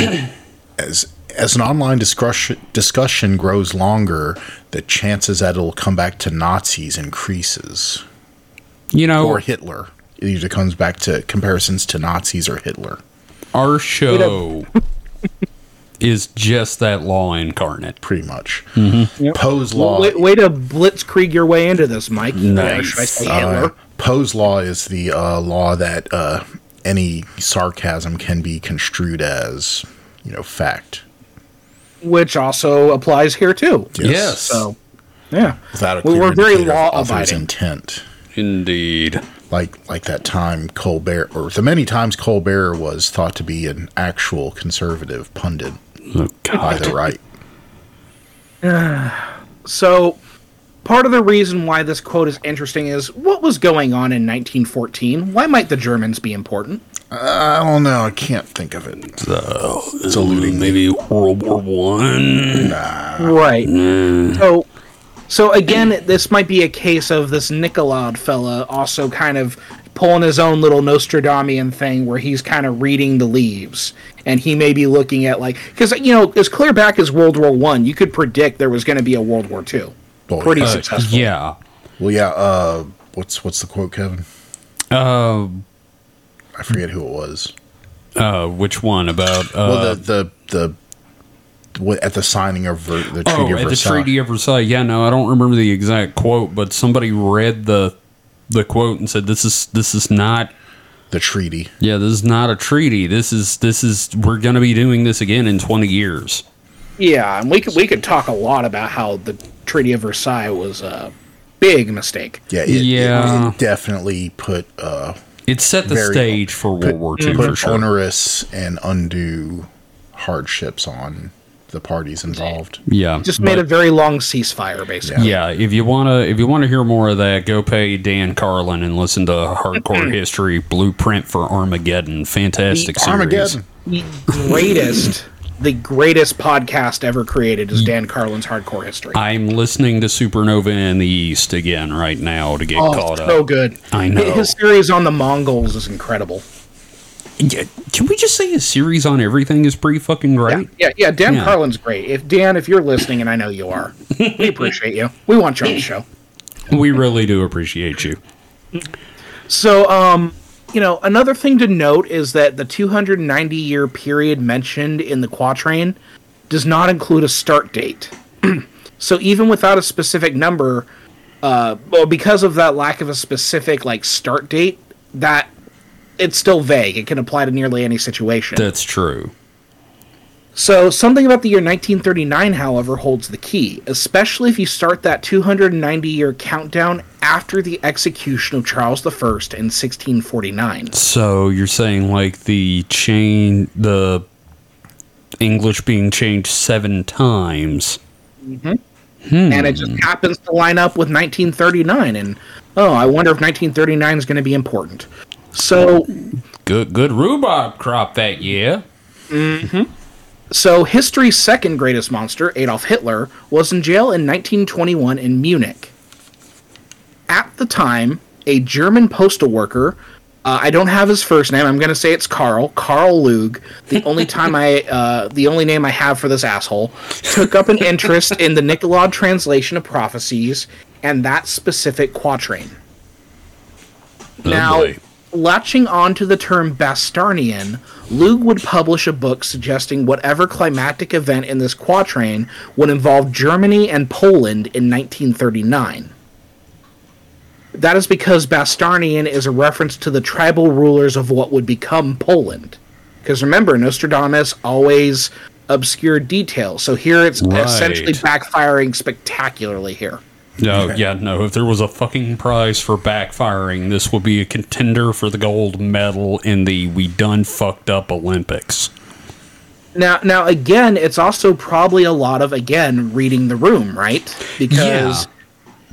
as as an online discussion discussion grows longer, the chances that it'll come back to Nazis increases You know, or Hitler. It usually comes back to comparisons to Nazis or Hitler. our show is just that law incarnate. Pretty much. Mm-hmm. Poe's law. Way, way to blitzkrieg your way into this, Mike. Nice. Should I say Uh, Poe's law is the uh, law that uh, any sarcasm can be construed as, you know, fact. Which also applies here too. Yes. So, yeah. Without a We clear were very law abiding. intent. Indeed. Like like that time Colbert, or the many times Colbert was thought to be an actual conservative pundit Oh, by the right. So, part of the reason why this quote is interesting is what was going on in 1914? Why might the Germans be important? I don't know. I can't think of it. it's eluding me. Maybe World War One. Right. So, so again, this might be a case of this Nicolad fella also kind of pulling his own little Nostradamian thing where he's kind of reading the leaves, and he may be looking at like because you know as clear back as World War One, you could predict there was going to be a World War Two. Well, Pretty uh, successful. Yeah. Well, yeah. Uh, what's what's the quote, Kevin? Uh, I forget who it was. uh, which one about? Uh, well, the the the what- at the signing of Ver- the Treaty oh, of at the Versailles. Treaty of Versailles. Yeah, no, I don't remember the exact quote, but somebody read the the quote and said, "This is this is not." the treaty. Yeah, this is not a treaty. This is this is we're going to be doing this again in 20 years. Yeah, and we could we could talk a lot about how the Treaty of Versailles was a big mistake. Yeah, it, it- Yeah. it definitely put uh, It set the Very- stage for World War II put for sure. onerous and undue hardships on the parties involved. Yeah. Just made but- a very long ceasefire, basically. Yeah, if you wanna if you wanna hear more of that, go pay Dan Carlin and listen to Hardcore History Blueprint for Armageddon. Fantastic series. Armageddon. the greatest the greatest podcast ever created is Dan Carlin's Hardcore History. I'm listening to Supernova in the East again right now to get oh, caught so up. So good. I know. His series on the Mongols is incredible. Yeah, Can we just say his series on everything is pretty fucking Yeah, great? yeah, yeah. Dan Yeah. Carlin's great. If Dan, if you're listening, and I know you are, we appreciate you. We want you on the show. We really do appreciate you. So, um, you know, another thing to note is that the 290 year period mentioned in the quatrain does not include a start date. so even without a specific number, uh, well, because of that lack of a specific like start date, that it's still vague. It can apply to nearly any situation. That's true. So, something about the year 1939, however, holds the key, especially if you start that 290 year countdown after the execution of Charles I in 1649. So you're saying like the chain, the English being changed seven times. Mm-hmm. Hmm. and it just happens to line up with 1939 and oh i wonder if 1939 is going to be important so Good, good rhubarb crop that year. so history's second greatest monster adolf hitler was in jail in 1921 in munich at the time a german postal worker uh, I don't have his first name. I'm going to say it's Carl. Carl Loog. The only time I, uh, the only name I have for this asshole, took up an interest in the Nicolad translation of prophecies and that specific quatrain. Now, boy. Latching on to the term Bastarnian, Loog would publish a book suggesting whatever climatic event in this quatrain would involve Germany and Poland in 1939. That is because Bastarnian is a reference to the tribal rulers of what would become Poland. Because remember, Nostradamus always obscured details, so here it's Right. essentially backfiring spectacularly here. No, yeah, no. If there was a fucking prize for backfiring, this would be a contender for the gold medal in the "We Done Fucked Up" Olympics. Now, now again, it's also probably a lot of again reading the room, right? Because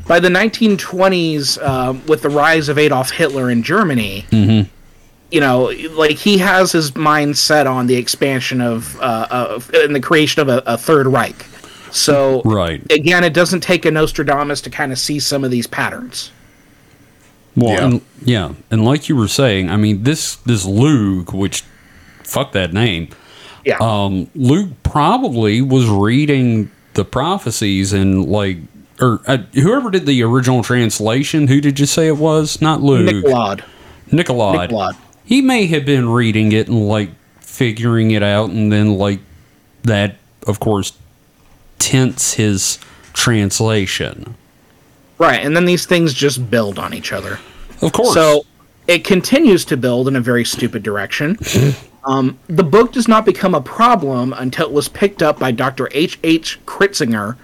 by the 1920s, um, with the rise of Adolf Hitler in Germany, you know, like he has his mind set on the expansion of, uh, of and the creation of a, a third Reich. So Right. again, it doesn't take a Nostradamus to kind of see some of these patterns. Well, Yeah. and, yeah, and like you were saying, I mean this this Loog, which fuck that name. Yeah. Um, Loog probably was reading the prophecies and like, or uh, whoever did the original translation. Who did you say it was? Not Loog. Nicolad. Nicolad. Nicolad. He may have been reading it and like figuring it out, and then like that, of course, tints his translation. Right, and then these things just build on each other. Of course. So it continues to build in a very stupid direction. um, the book does not become a problem until it was picked up by Dr. H. H. Kritzinger,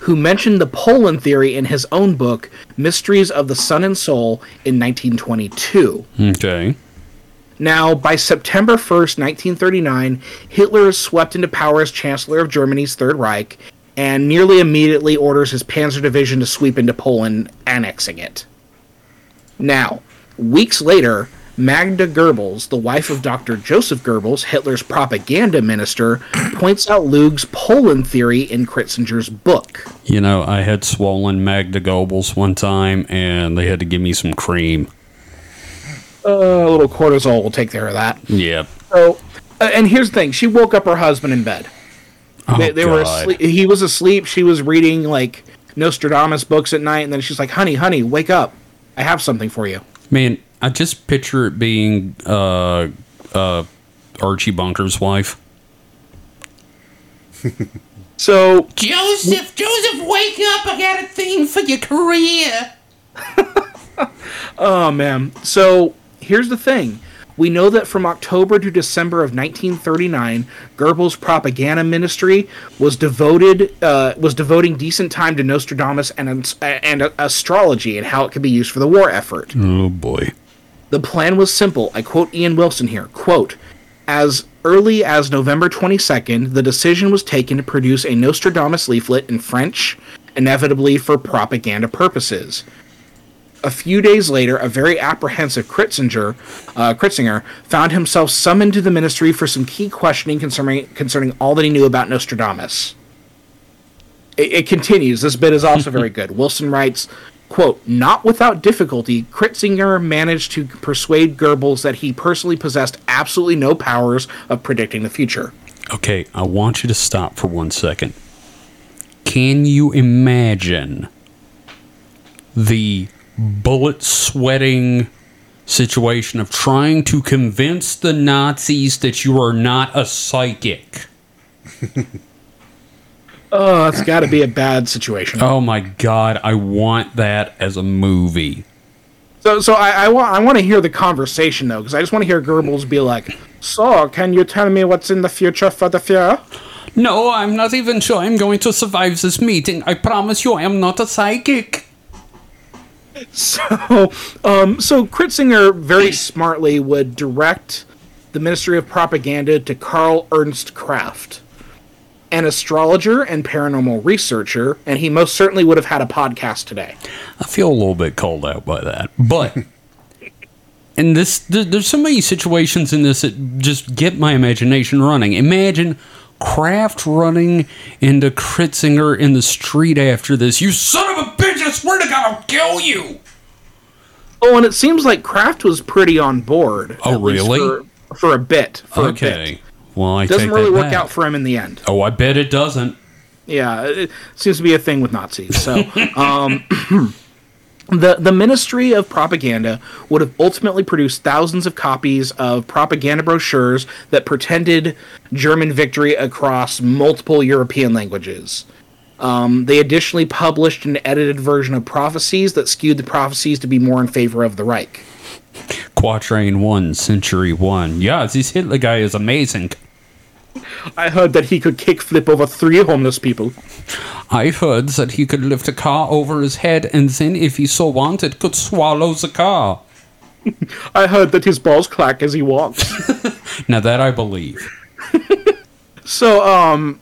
who mentioned the Poland theory in his own book, Mysteries of the Sun and Soul, in 1922. okay. Now, by September 1st, 1939, Hitler is swept into power as Chancellor of Germany's Third Reich and nearly immediately orders his Panzer Division to sweep into Poland, annexing it. Now, weeks later, Magda Goebbels, the wife of Dr. Joseph Goebbels, Hitler's propaganda minister, points out Loog's Poland theory in Kritzinger's book. You know, I had swollen Magda Goebbels one time, and they had to give me some cream. Uh, a little cortisol will take care of that. Yeah. So, uh, and here's the thing: she woke up her husband in bed. Oh, they, they were asleep. He was asleep. She was reading like Nostradamus books at night, and then she's like, "Honey, honey, wake up! I have something for you." Man, I just picture it being uh, uh, Archie Bunker's wife. So, Joseph, Joseph, wake up! I got a thing for your career. oh man. So here's the thing: we know that from October to December of 1939, Goebbels' propaganda ministry was devoted uh, was devoting decent time to Nostradamus and and astrology and how it could be used for the war effort. Oh boy. The plan was simple. I quote Ian Wilson here. Quote, as early as November 22nd, the decision was taken to produce a Nostradamus leaflet in French, inevitably for propaganda purposes. A few days later, a very apprehensive Kritzinger, uh, Kritzinger found himself summoned to the ministry for some key questioning concerning, concerning all that he knew about Nostradamus. It, it continues. This bit is also very good. Wilson writes, quote, not without difficulty, Kritzinger managed to persuade Goebbels that he personally possessed absolutely no powers of predicting the future. Okay, I want you to stop for one second. Can you imagine the bullet sweating situation of trying to convince the Nazis that you are not a psychic? Oh, that's got to be a bad situation. Oh my god, I want that as a movie. So, so I, I want I want to hear the conversation though, because I just want to hear Goebbels be like, "So, can you tell me what's in the future for the fear?" No, I'm not even sure I'm going to survive this meeting. I promise you I am not a psychic. So, um, so Kritzinger very smartly would direct the Ministry of Propaganda to Karl Ernst Kraft, an astrologer and paranormal researcher, and he most certainly would have had a podcast today. I feel a little bit called out by that, but and this there, there's so many situations in this that just get my imagination running. Imagine Kraft running into Kritzinger in the street after this. You son of a! I swear to God, I'll kill you. Oh, and it seems like Kraft was pretty on board. Oh, really? For, for a bit. For A bit. Okay. Well, I Doesn't take really that work back. out for him in the end. Oh, I bet it doesn't. Yeah, it seems to be a thing with Nazis. So, um, the the Ministry of Propaganda would have ultimately produced thousands of copies of propaganda brochures that pretended German victory across multiple European languages. Um, they additionally published an edited version of prophecies that skewed the prophecies to be more in favor of the Reich. Quatrain one, century one. Yeah, this Hitler guy is amazing. I heard that he could kickflip over three homeless people. I heard that he could lift a car over his head and then, if he so wanted, could swallow the car. I heard that his balls clack as he walks. Now that I believe. So, um,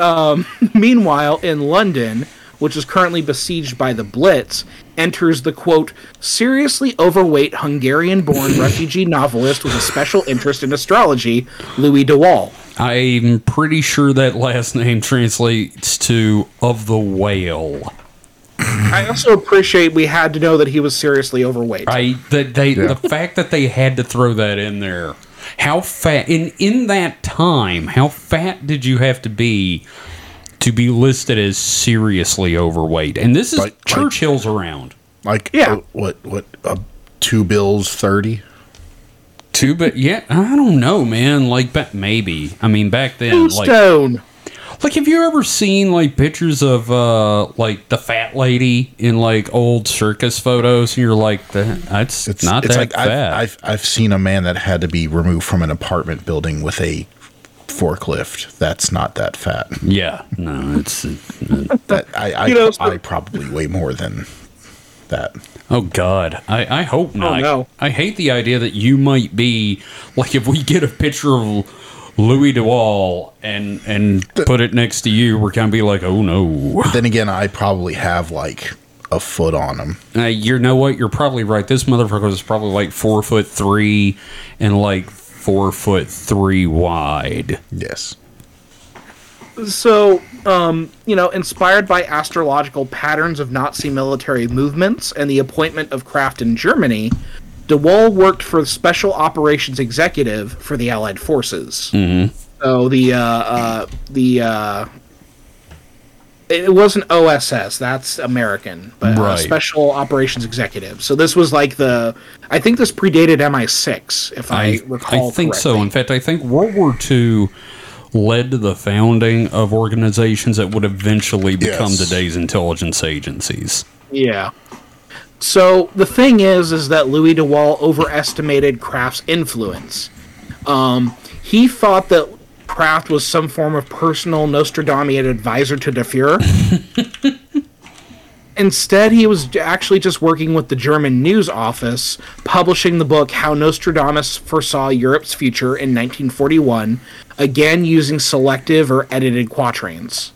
um, meanwhile, in London, which is currently besieged by the Blitz, enters the quote, seriously overweight Hungarian born refugee novelist with a special interest in astrology, Louis de Wohl. I'm pretty sure that last name translates to of the whale. I also appreciate we had to know that he was seriously overweight. I that they the fact that they had to throw that in there. How fat in in that time? How fat did you have to be to be listed as seriously overweight? And this is Like- like- Churchill's around. Like Yeah. uh, what what uh, two bills thirty? Two, but yeah, I don't know, man. Like, ba- maybe. I mean, back then, like, Tombstone. Like, have you ever seen like pictures of uh like the fat lady in like old circus photos? And you're like, that that's It's not it's that like fat. I've, I've I've seen a man that had to be removed from an apartment building with a forklift. That's not that fat. yeah, no, it's. Uh, That I I, You know, I probably weigh more than that. Oh God, I, I hope not. no. I hate the idea that you might be like if we get a picture of Louis DeWohl and and put it next to you, we're gonna be like, oh no. Then again, I probably have like a foot on him. Uh, you know what? You're probably right. This motherfucker is probably like four foot three and like four foot three wide. Yes. So, um, you know, inspired by astrological patterns of Nazi military movements and the appointment of Kraft in Germany, de Wohl worked for the Special Operations Executive for the Allied Forces. Mm-hmm. So the uh, uh, the uh, it wasn't OSS. That's American, but uh, Right. Special Operations Executive. So this was like the. I think this predated MI6, if I, I, recall. I think so. In fact, I think World War II led to the founding of organizations that would eventually become Yes. today's intelligence agencies. Yeah. So the thing is, is that Louis de Wohl overestimated Kraft's influence. Um, he thought that Kraft was some form of personal Nostradamian advisor to the Fuhrer. Instead, he was actually just working with the German news office, publishing the book How Nostradamus Foresaw Europe's Future in 1941, again using selective or edited quatrains.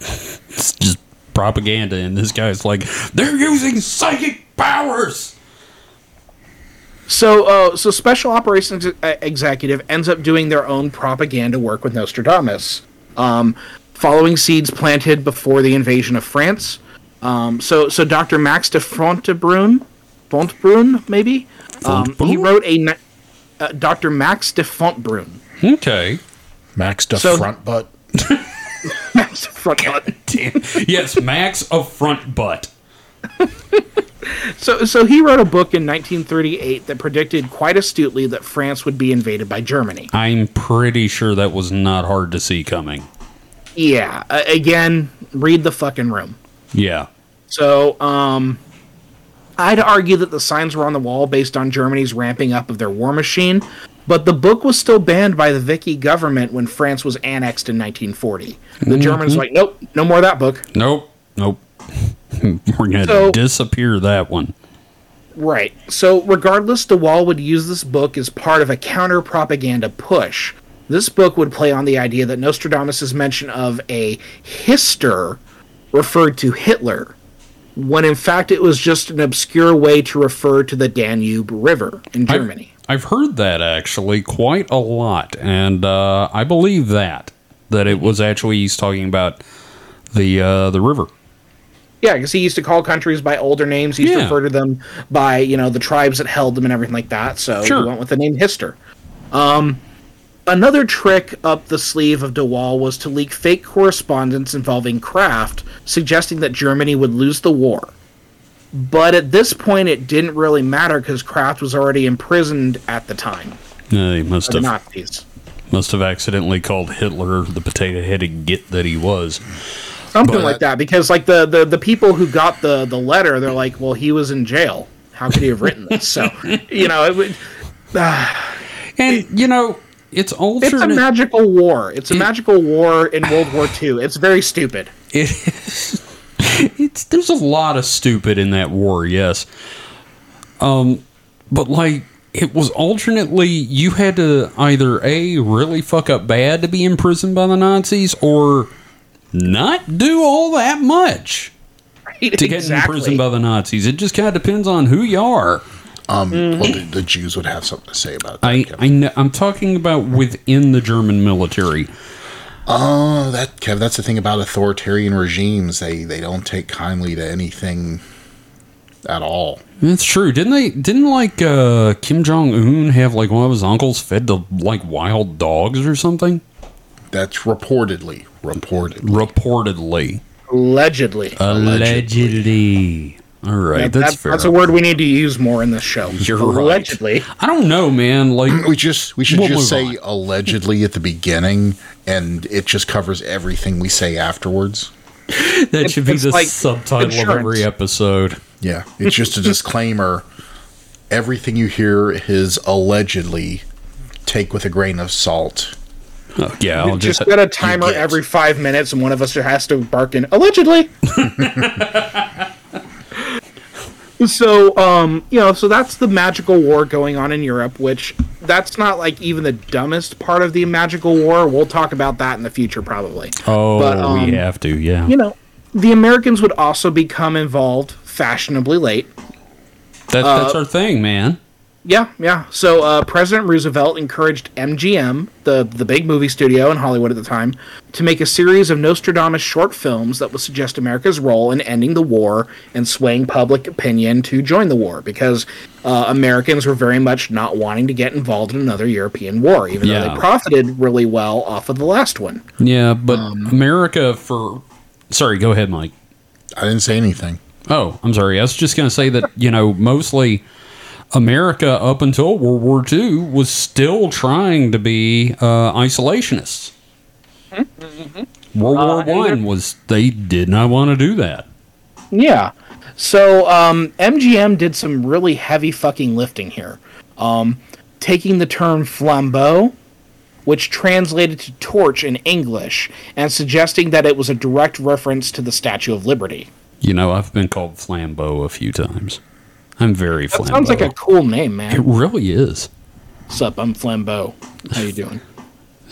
It's just propaganda, and this guy's like, they're using psychic powers. So, uh, so Special Operations Ex- Executive ends up doing their own propaganda work with Nostradamus, um, following seeds planted before the invasion of France. Um, so, so Dr. Max de Fontbrune, Fontbrune, maybe, um, he wrote a ni- uh, Dr. Max de Fontbrune. Okay. Max to So- front butt. Max de Fontbrune. yes, Max of front butt. So, so he wrote a book in 1938 that predicted quite astutely that France would be invaded by Germany. I'm pretty sure that was not hard to see coming. Yeah, uh, again, read the fucking room. Yeah. So, um, I'd argue that the signs were on the wall based on Germany's ramping up of their war machine, but the book was still banned by the Vichy government when France was annexed in 1940. The Germans were like, nope, no more of that book. Nope. Nope. We're going to So- disappear that one. Right. So, regardless, De Wohl would use this book as part of a counter propaganda push. This book would play on the idea that Nostradamus' mention of a hister referred to Hitler, when in fact it was just an obscure way to refer to the Danube River in Germany. I've heard that actually quite a lot, and uh, I believe that that it was actually he's talking about the uh, the river. Yeah, because he used to call countries by older names. He used to refer to them by, you know, the tribes that held them and everything like that. So Sure. he went with the name Hister. Um, another trick up the sleeve of De Wohl was to leak fake correspondence involving Kraft, suggesting that Germany would lose the war. But at this point, it didn't really matter because Kraft was already imprisoned at the time. Uh, he must by The have Nazis. must have accidentally called Hitler the potato headed git that he was. Something But- like that. Because, like, the, the, the people who got the, the letter, they're like, well, he was in jail. How could he have written this? So, you know, it would. And you know, it's It's a magical war. It's a magical war in World War II. It's very stupid. It is. It's there's a lot of stupid in that war, yes. Um, but like it was alternately you had to either a really fuck up bad to be imprisoned by the Nazis, or not do all that much Right? to get in prison by the Nazis. It just kind of depends on who you are. Um, Mm-hmm. well, the, the Jews would have something to say about that. I, Kev. I know, I'm talking about within the German military. Oh, that Kev, that's the thing about authoritarian regimes. They they don't take kindly to anything at all. That's true. Didn't they? Didn't like uh, Kim Jong Un have like one of his uncles fed to like wild dogs or something? That's reportedly reported. Reportedly. Allegedly. Allegedly. All right, That- that's that- fair. that's a word we need to use more in this show. You're right. Allegedly. I don't know, man. Like, We just we should We'll just move say allegedly at the beginning, and it just covers everything we say afterwards. that should be it's the like subtitle of every episode. Yeah, it's just a disclaimer. Everything you hear is allegedly take with a grain of salt. Oh, yeah, I'll Just just. set a timer every five minutes, and one of us has to bark in allegedly. so, um, you know, so that's the magical war going on in Europe, which that's not like even the dumbest part of the magical war. We'll talk about that in the future, probably. Oh, but, um, we have to. Yeah. You know, the Americans would also become involved fashionably late. that, that's our thing, man. Yeah, yeah. So uh, President Roosevelt encouraged MGM, the the big movie studio in Hollywood at the time, to make a series of Nostradamus short films that would suggest America's role in ending the war and swaying public opinion to join the war, because uh, Americans were very much not wanting to get involved in another European war, even though they profited really well off of the last one. Yeah, but Um, America for. Sorry, go ahead, Mike. I didn't say anything. Oh, I'm sorry. I was just going to say that, you know, mostly America up until World War II was still trying to be uh, isolationists. World War One was they did not want to do that. Yeah. So um, MGM did some really heavy fucking lifting here, um, taking the term flambeau, which translated to torch in English, and suggesting that it was a direct reference to the Statue of Liberty. You know, I've been called Flambeau a few times. I'm very That Flambeau. sounds like a cool name, man. It really is. What's up? I'm Flambeau. How you doing?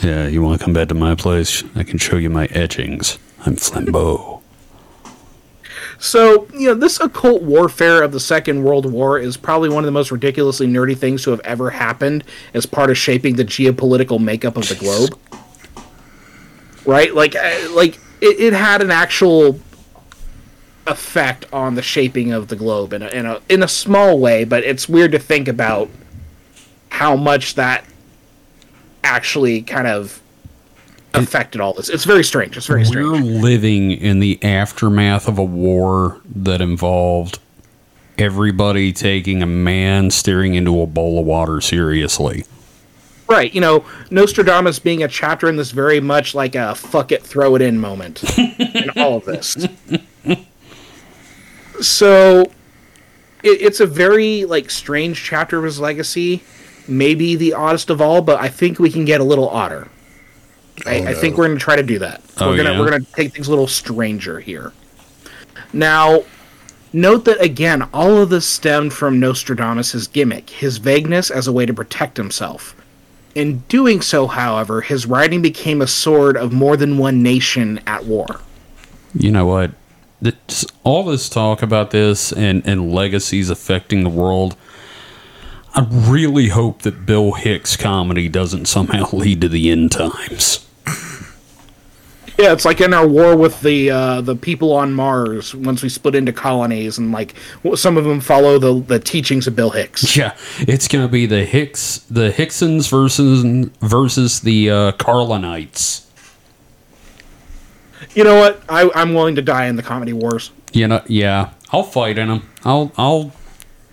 Yeah, you want to come back to my place? I can show you my etchings. I'm Flambeau. So, you know, this occult warfare of the Second World War is probably one of the most ridiculously nerdy things to have ever happened as part of shaping the geopolitical makeup of the globe. Right? Like, like it, it had an actual effect on the shaping of the globe in a, in a in a small way, but it's weird to think about how much that actually kind of affected all this. It's very strange. It's very strange. We're living in the aftermath of a war that involved everybody taking a man staring into a bowl of water seriously. Right, you know, Nostradamus being a chapter in this very much like a fuck it, throw it in moment in all of this. So, it, it's a very like strange chapter of his legacy, maybe the oddest of all, but I think we can get a little odder. I, I think we're going to try to do that. Oh, we're gonna yeah? we're gonna take things a little stranger here. Now, note that again, all of this stemmed from Nostradamus' gimmick, his vagueness as a way to protect himself. In doing so, however, his writing became a sword of more than one nation at war. You know what? All this talk about this and, and legacies affecting the world, I really hope that Bill Hicks comedy doesn't somehow lead to the end times. Yeah, it's like in our war with the uh, the people on Mars. Once we split into colonies, and like some of them follow the the teachings of Bill Hicks. Yeah, it's gonna be the Hicks, the Hicksons versus versus the uh, Carlinites. You know what? I, I'm willing to die in the comedy wars. You know, yeah, I'll fight in them. I'll, I'll,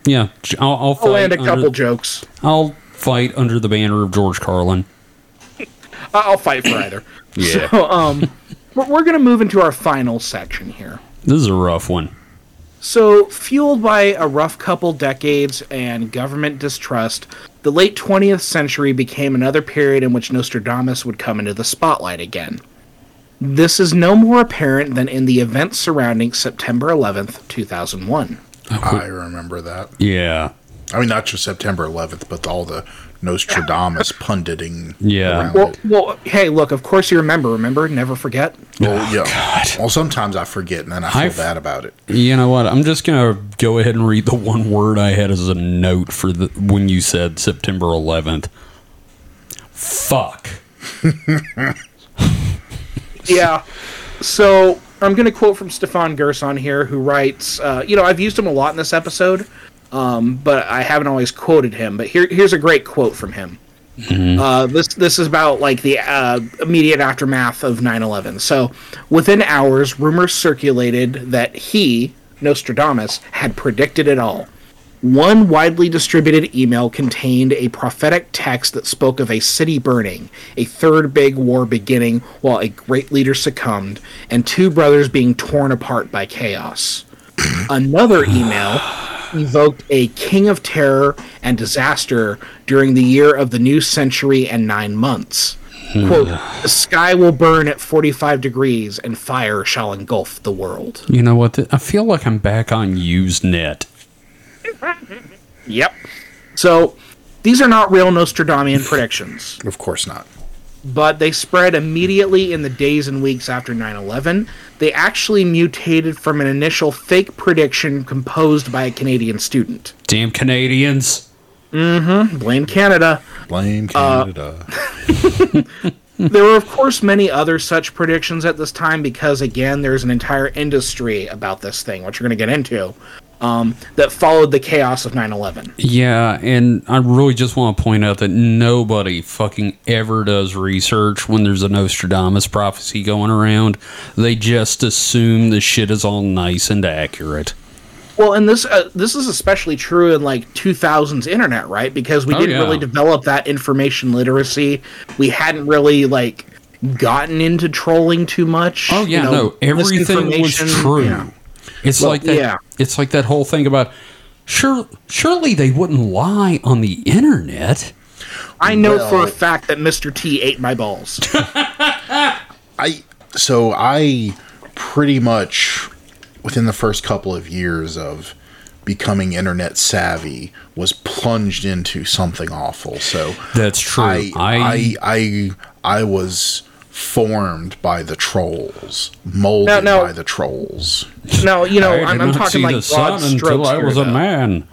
yeah, I'll, I'll fight. I'll land a couple jokes. I'll fight under the banner of George Carlin. I'll fight for either. Yeah. So, um, we're, we're gonna move into our final section here. This is a rough one. So, fueled by a rough couple decades and government distrust, the late 20th century became another period in which Nostradamus would come into the spotlight again. This is no more apparent than in the events surrounding September 11th, 2001. I remember that. Yeah, I mean, not just September 11th, but all the Nostradamus punditing. Yeah. Well, well, hey, look. Of course you remember. Remember, never forget. Well, oh, yeah. Well, sometimes I forget, and then I feel I've- bad about it. You know what? I'm just gonna go ahead and read the one word I had as a note for the when you said September 11th. Fuck. Yeah. So I'm going to quote from Stefan Gerson here, who writes, uh, you know, I've used him a lot in this episode, um, but I haven't always quoted him. But here, here's a great quote from him. Uh, this this is about like the uh, immediate aftermath of 9/11. So within hours, rumors circulated that he, Nostradamus, had predicted it all. One widely distributed email contained a prophetic text that spoke of a city burning, a third big war beginning while a great leader succumbed, and two brothers being torn apart by chaos. Another email evoked a king of terror and disaster during the year of the new century and nine months. Quote, hmm. the sky will burn at 45 degrees and fire shall engulf the world. You know what? I feel like I'm back on Usenet. Yep. So these are not real Nostradamian predictions, Of course not. but they spread immediately in the days and weeks after 9 11. They actually mutated from an initial fake prediction composed by a Canadian student. Damn Canadians. Mm hmm. Blame Canada. Blame Canada. There were, of course, many other such predictions at this time because, again, there's an entire industry about this thing, which we're going to get into, um, that followed the chaos of 9 11. Yeah, and I really just want to point out that nobody fucking ever does research when there's a Nostradamus prophecy going around. They just assume the shit is all nice and accurate. Well, and this uh, this is especially true in like 2000s internet, right? Because we Oh, didn't yeah. really develop that information literacy. We hadn't really like gotten into trolling too much. Oh yeah, you know, no, everything was true. Yeah. It's Well, like that. yeah. It's like that whole thing about sure, surely they wouldn't lie on the internet. I know for a fact that Mr. T ate my balls. I so I pretty much within the first couple of years of becoming internet savvy was plunged into something awful. So That's true. I I- I I I was formed by the trolls, molded No, no. by the trolls. no, you know, I did I'm, I'm talking see like the broad sun until strokes I here, was a though. man.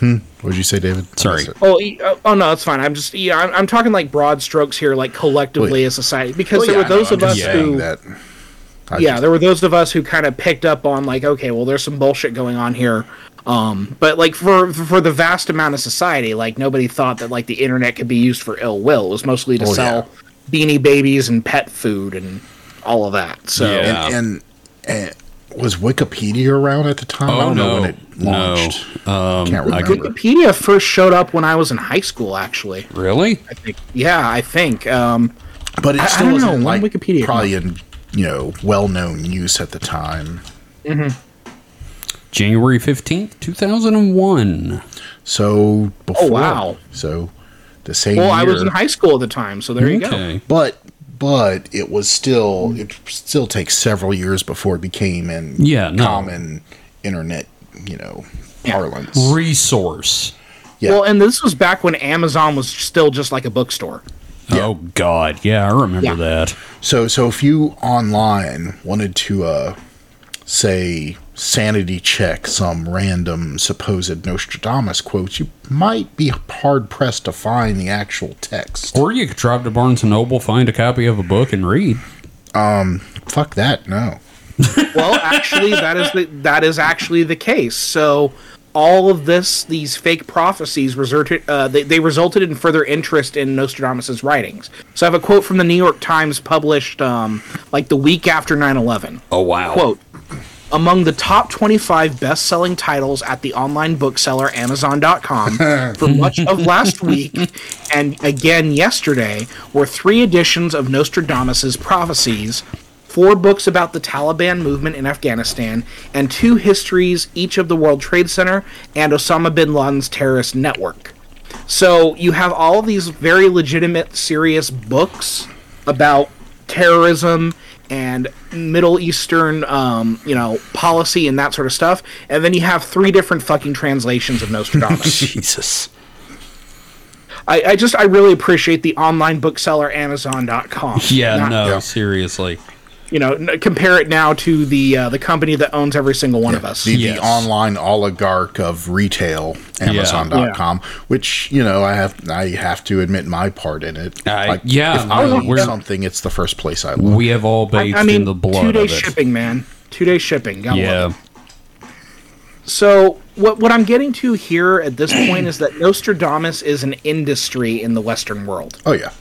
What did you say, David? Sorry. Oh, oh, no, it's fine. I'm just yeah, I'm, I'm talking like broad strokes here, like collectively Well, as society, because Well, there yeah, were those no, of I'm us who that. I yeah, just- there were those of us who kind of picked up on like, okay, well, there's some bullshit going on here. Um, but like for for the vast amount of society, like nobody thought that like the internet could be used for ill will. It was mostly to Oh, sell beanie babies and pet food and all of that. So Yeah. and, and, and was Wikipedia around at the time? I Oh don't know no, when it launched. no. Um, Can't remember. could, Wikipedia first showed up when I was in high school. Actually, really? I think. Yeah, I think. Um, But it I- I still don't wasn't know, like Wikipedia probably in you know well known use at the time. January fifteenth, two thousand and one. So before, Oh, wow. So the same well, year, I was in high school at the time, so there you go. But but it was still it still takes several years before it became an Yeah, no. common internet you know parlance. Resource. Yeah. Well, and this was back when Amazon was still just like a bookstore. Oh God, yeah, I remember Yeah. that. So so if you online wanted to uh say sanity check some random supposed Nostradamus quotes, you might be hard pressed to find the actual text. Or you could drive to Barnes and Noble, find a copy of a book, and read. Um, fuck that, no. Well, actually, that is the that is actually the case. So all of this, these fake prophecies, resulted uh, they, they resulted in further interest in Nostradamus's writings. So I have a quote from the New York Times published um, like the week after 9/11. Oh wow. Quote. Among the top 25 best selling titles at the online bookseller Amazon.com for much of last week and again yesterday were three editions of Nostradamus's prophecies, four books about the Taliban movement in Afghanistan, and two histories, each of the World Trade Center and Osama bin Laden's terrorist network. So you have all these very legitimate, serious books about terrorism and Middle Eastern, um, you know, policy and that sort of stuff, and then you have three different fucking translations of Nostradamus. Jesus. I, I just I really appreciate the online bookseller Amazon.com. Yeah, Not- no, Yeah. seriously. You know, n- compare it now to the uh, the company that owns every single one of us. the, Yes. the online oligarch of retail, Amazon.com, which you know I have I have to admit my part in it. I- yeah, if I no, need we're- something, it's the first place I look. We have all I, bathed I mean, in the blood two day of it. shipping, man. Two day shipping. Gotta Yeah. So what what I'm getting to here at this point is that Nostradamus is an industry in the Western world. oh yeah, Hi-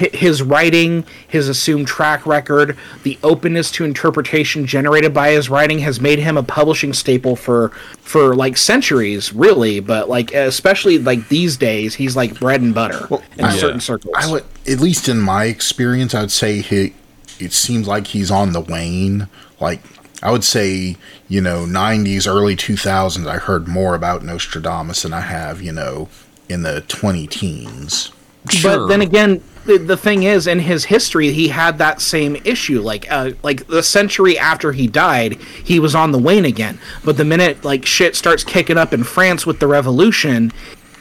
His writing, his assumed track record, the openness to interpretation generated by his writing has made him a publishing staple for for like centuries, really. But like especially like these days, he's like bread and butter in I- certain circles. I would at least in my experience, I would say he. It seems like he's on the wane. Like I would say, you know, '90s, early 2000s. I heard more about Nostradamus than I have, you know, in the 20 teens. Sure. But then again, the, the thing is, in his history, he had that same issue. Like, uh, like the century after he died, he was on the wane again. But the minute like shit starts kicking up in France with the revolution,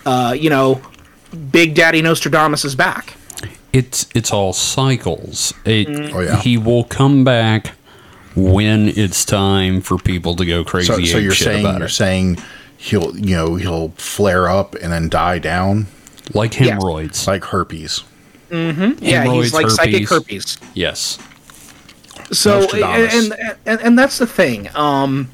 uh, you know, Big Daddy Nostradamus is back. it's it's all cycles. It, Oh, yeah. He will come back when it's time for people to go crazy. So, so you're shit saying about you're it. saying he'll you know he'll flare up and then die down like hemorrhoids. like herpes. Mm-hmm. Yeah, Hemorrhoids, he's like psychic herpes. herpes. yes. so and, and and and that's the thing um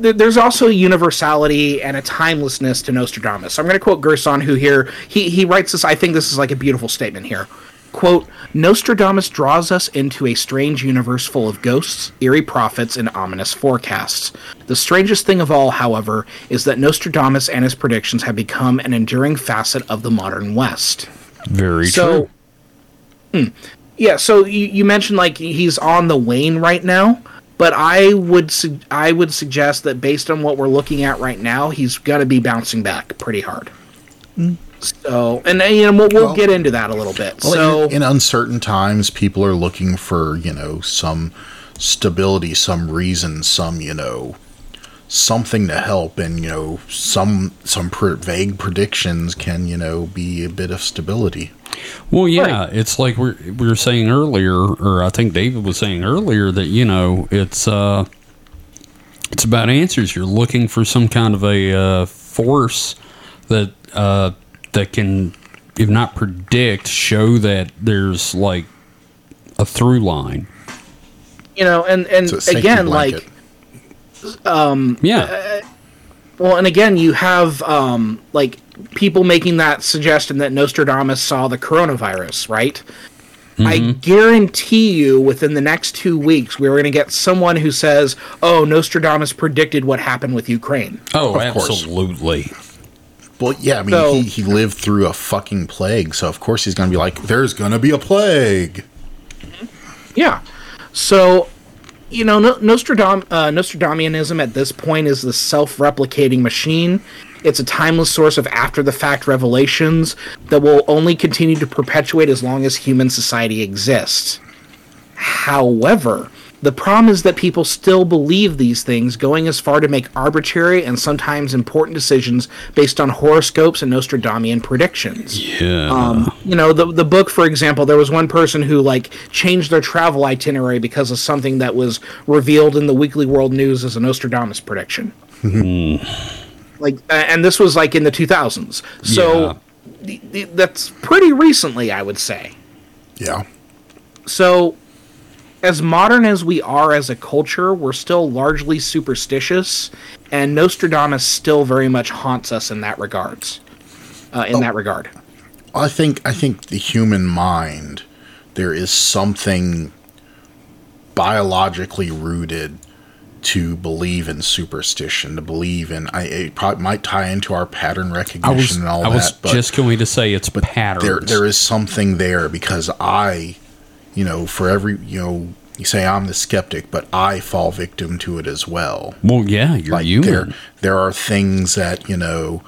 th- there's also a universality and a timelessness to Nostradamus. So I'm going to quote Gerson, who here he he writes this. I think this is like a beautiful statement here. Quote: Nostradamus draws us into a strange universe full of ghosts, eerie prophets, and ominous forecasts. The strangest thing of all, however, is that Nostradamus and his predictions have become an enduring facet of the modern West. Very So, true. hmm. yeah. So you, you mentioned like he's on the wane right now, but I would su- I would suggest that based on what we're looking at right now, he's gonna be bouncing back pretty hard. So, and uh, you know we'll, we'll Well- get into that a little bit. Well, so, in, in uncertain times, people are looking for you know some stability, some reason, some you know something to help, and you know some some pr- vague predictions can you know be a bit of stability. Well, yeah, it's like we we were saying earlier, or I think David was saying earlier that you know it's uh it's about answers. You're looking for some kind of a uh, force that uh, that can, if not predict, show that there's like a through line. you know, and and It's a safety again, blanket. like um, Yeah, uh, Well, and again, you have um, like people making that suggestion that Nostradamus saw the coronavirus, right? I mm-hmm. guarantee you, within the next two weeks, we're going to get someone who says, "Oh, Nostradamus predicted what happened with Ukraine." oh, of course. Well, yeah, I mean So- he, he lived through a fucking plague, so of course he's gonna be like, "There's gonna be a plague." Yeah. So, you know, no- Nostradam- uh, Nostradamianism at this point is the self-replicating machine. It's a timeless source of after-the-fact revelations that will only continue to perpetuate as long as human society exists. However, the problem is that people still believe these things, going as far to make arbitrary and sometimes important decisions based on horoscopes and Nostradamian predictions. Yeah. um, you know the the book for example there was one person who like changed their travel itinerary because of something that was revealed in the weekly world news as a nostradamus prediction. Like and this was like in the 2000s so the, the, that's pretty recently i would say. Yeah, so as modern as we are as a culture we're still largely superstitious and nostradamus still very much haunts us in that regards uh, in that regard I think I think the human mind there is something biologically rooted to believe in superstition, to believe in. I it probably might tie into our pattern recognition was and all that. I was but just going to say it's patterns. there there is something there because I, you know, for every you know, you say I'm the skeptic, but I fall victim to it as well. well, yeah, you're Like human. there there are things that you know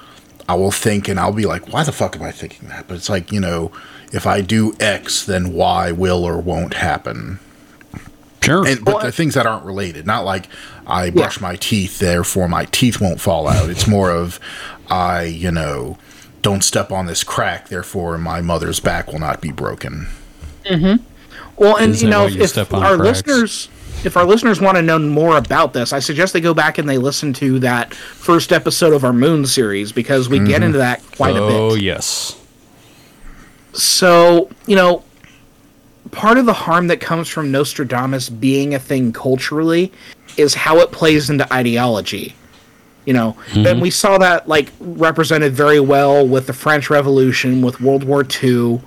I will think and I'll be like, why the fuck am I thinking that? But it's like you know, if I do X, then Y will or won't happen. Sure. And but the things that aren't related, not like I brush my teeth, therefore my teeth won't fall out. It's more of I, you know, don't step on this crack, therefore my mother's back will not be broken. Mm-hmm. Well, and you know, you if our cracks? listeners, if our listeners want to know more about this, I suggest they go back and they listen to that first episode of our Moon series because we get into that quite a bit. oh yes. So, you know, part of the harm that comes from Nostradamus being a thing culturally is how it plays into ideology. You know, and we saw that like represented very well with the French Revolution, with World War II.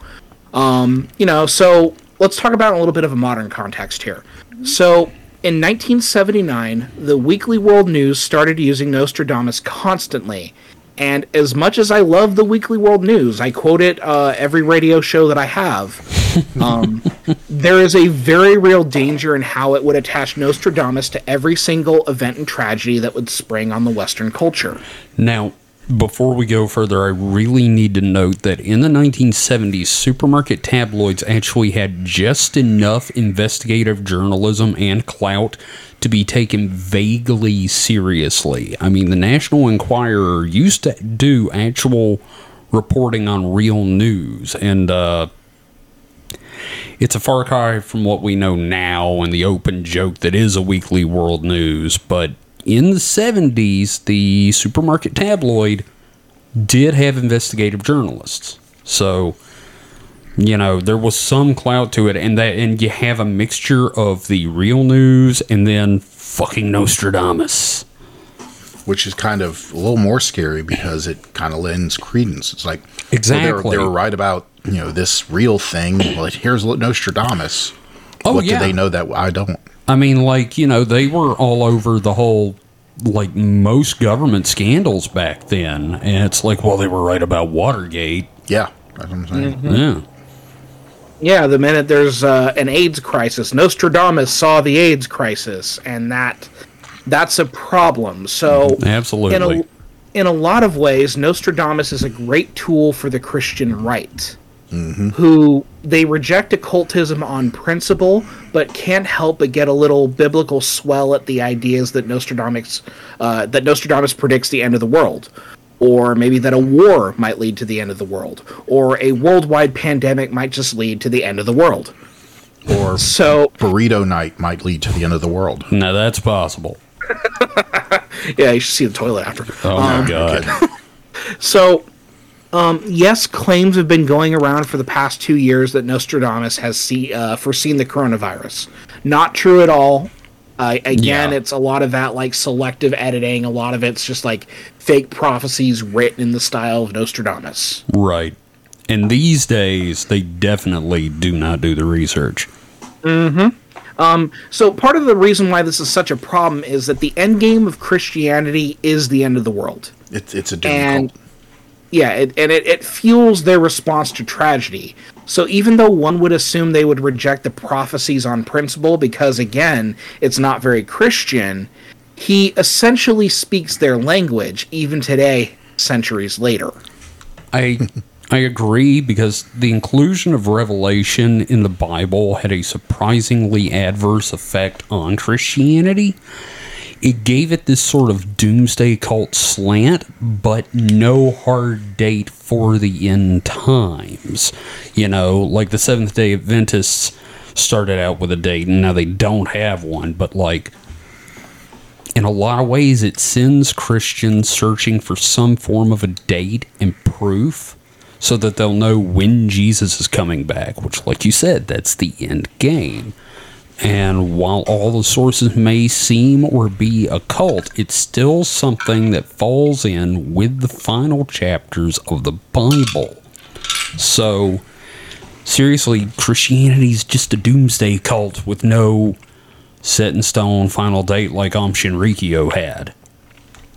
Um, you know, so let's talk about a little bit of a modern context here. So, in 1979, the Weekly World News started using Nostradamus constantly. And as much as I love the Weekly World News, I quote it uh, every radio show that I have. Um, there is a very real danger in how it would attach Nostradamus to every single event and tragedy that would spring on the Western culture. Now, before we go further, I really need to note that in the 1970s, supermarket tabloids actually had just enough investigative journalism and clout to be taken vaguely seriously. I mean, the National Enquirer used to do actual reporting on real news, and uh, it's a far cry from what we know now and the open joke that is a weekly world news. But in the 70s, the supermarket tabloid did have investigative journalists. So, you know, there was some clout to it, and that, and you have a mixture of the real news and then fucking Nostradamus. which is kind of a little more scary because it kind of lends credence. It's like well, Exactly. they, were, they were right about you know this real thing. Well, here's Nostradamus. Oh, what yeah. do they know that I don't? I mean, like, you know, they were all over the whole, like, most government scandals back then. And it's like, well, they were right about Watergate. Yeah, that's what I'm saying. Yeah. Yeah, the minute there's uh, an AIDS crisis, Nostradamus saw the AIDS crisis, and that that's a problem. So, Absolutely. in a in a lot of ways, Nostradamus is a great tool for the Christian right, who they reject occultism on principle, but can't help but get a little biblical swell at the ideas that Nostradamus uh, that Nostradamus predicts the end of the world. Or maybe that a war might lead to the end of the world, or a worldwide pandemic might just lead to the end of the world. Or So, burrito night might lead to the end of the world. now, that's possible. yeah, you should see the toilet after. Oh, my God. So, um, yes, claims have been going around for the past two years that Nostradamus has see, uh, foreseen the coronavirus. Not true at all. Uh, again, Yeah. it's a lot of that like selective editing. A lot of it's just like fake prophecies written in the style of Nostradamus. Right. And these days, they definitely do not do the research. Mm-hmm. So part of the reason why this is such a problem is that the end game of Christianity is the end of the world. It's it's a doom and cult. Yeah, it, and it, it fuels their response to tragedy. So even though one would assume they would reject the prophecies on principle because again, it's not very Christian, he essentially speaks their language even today, centuries later. I I agree because the inclusion of Revelation in the Bible had a surprisingly adverse effect on Christianity. It gave it this sort of doomsday cult slant, but no hard date for the end times. You know, like the Seventh day Adventists started out with a date, and now they don't have one, but like in a lot of ways, it sends Christians searching for some form of a date and proof so that they'll know when Jesus is coming back, which, like you said, that's the end game. And while all the sources may seem or be occult, it's still something that falls in with the final chapters of the Bible. So, seriously, Christianity's just a doomsday cult with no set in stone final date like Aum Shinrikyo had.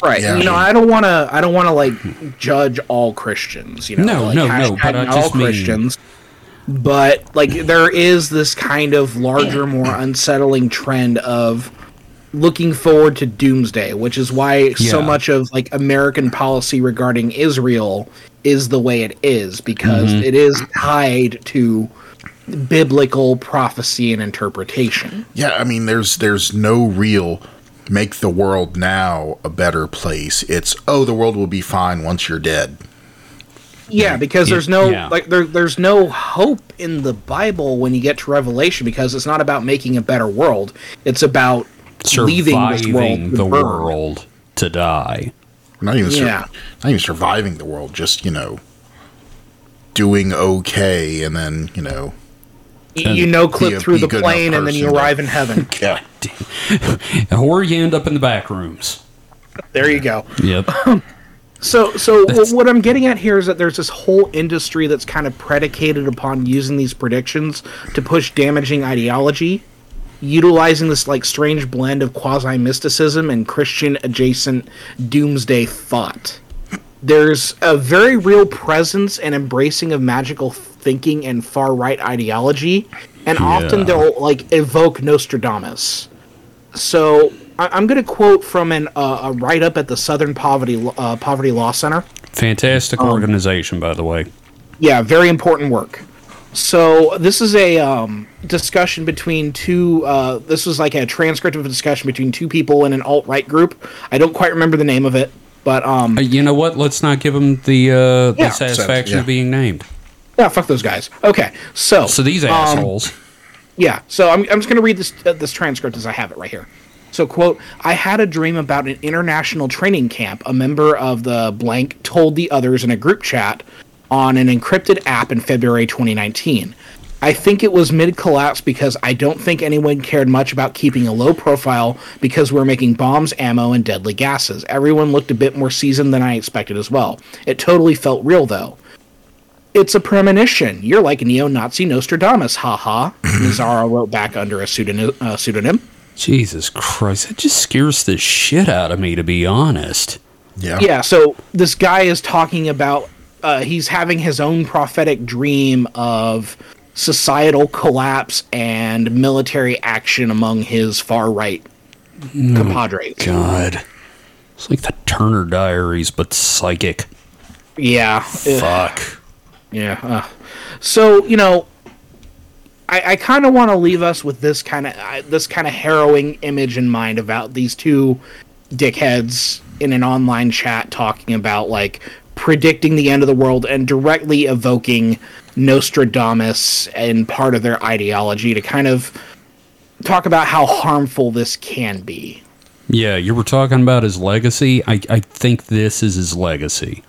Right. Yeah. You know, I don't want to. I don't want to like judge all Christians. You know, No, like, no, no, but I not just all mean- Christians. But like, there is this kind of larger, more unsettling trend of looking forward to doomsday, which is why so much of like American policy regarding Israel is the way it is because Mm-hmm. it is tied to biblical prophecy and interpretation. Yeah, I mean, there's there's no real make the world now a better place. It's oh, the world will be fine once you're dead. Yeah, because there's no yeah. like there there's no hope in the Bible when you get to Revelation because it's not about making a better world. It's about leaving this world surviving the burn. world to die. Not even sur- Yeah. not even surviving the world, just you know, doing okay, and then you know, Y- You know, clip a- through the a good enough plane and then you arrive in heaven. yeah, Or you end up in the back rooms. There you go. Yep. So, so That's- what I'm getting at here is that there's this whole industry that's kind of predicated upon using these predictions to push damaging ideology, utilizing this like strange blend of quasi mysticism and Christian adjacent doomsday thought. There's a very real presence and embracing of magical thinking and far right ideology, and often they'll like evoke Nostradamus. So I- I'm going to quote from an, uh, a write up at the Southern Poverty uh, Poverty Law Center. Fantastic Um, organization, by the way. Yeah, very important work. So this is a um, discussion between two. Uh, this was like a transcript of a discussion between two people in an alt right group. I don't quite remember the name of it, but um, Uh, you know what? Let's not give them the uh, Yeah. the satisfaction yeah. of being named. yeah, fuck those guys. Okay, so So these um, assholes. Yeah, so I'm, I'm just going to read this uh, this transcript as I have it right here. So, quote, I had a dream about an international training camp. A member of the blank told the others in a group chat on an encrypted app in February 2019. I think it was mid collapse because I don't think anyone cared much about keeping a low profile because we're making bombs, ammo, and deadly gases. Everyone looked a bit more seasoned than I expected as well. It totally felt real though. It's a premonition. You're like neo Nazi Nostradamus, haha. Nazzaro wrote back under a pseudonym. Uh, pseudonym. Jesus Christ, that just scares the shit out of me, to be honest. yeah, Yeah, so this guy is talking about, uh, he's having his own prophetic dream of societal collapse and military action among his far right compadres. God. It's like the Turner Diaries, but psychic. Yeah. Fuck. Yeah. Uh, so you know, I, I kind of want to leave us with this kind of uh, this kind of harrowing image in mind about these two dickheads in an online chat talking about like predicting the end of the world and directly evoking Nostradamus and part of their ideology to kind of talk about how harmful this can be. Yeah, you were talking about his legacy. I, I think this is his legacy.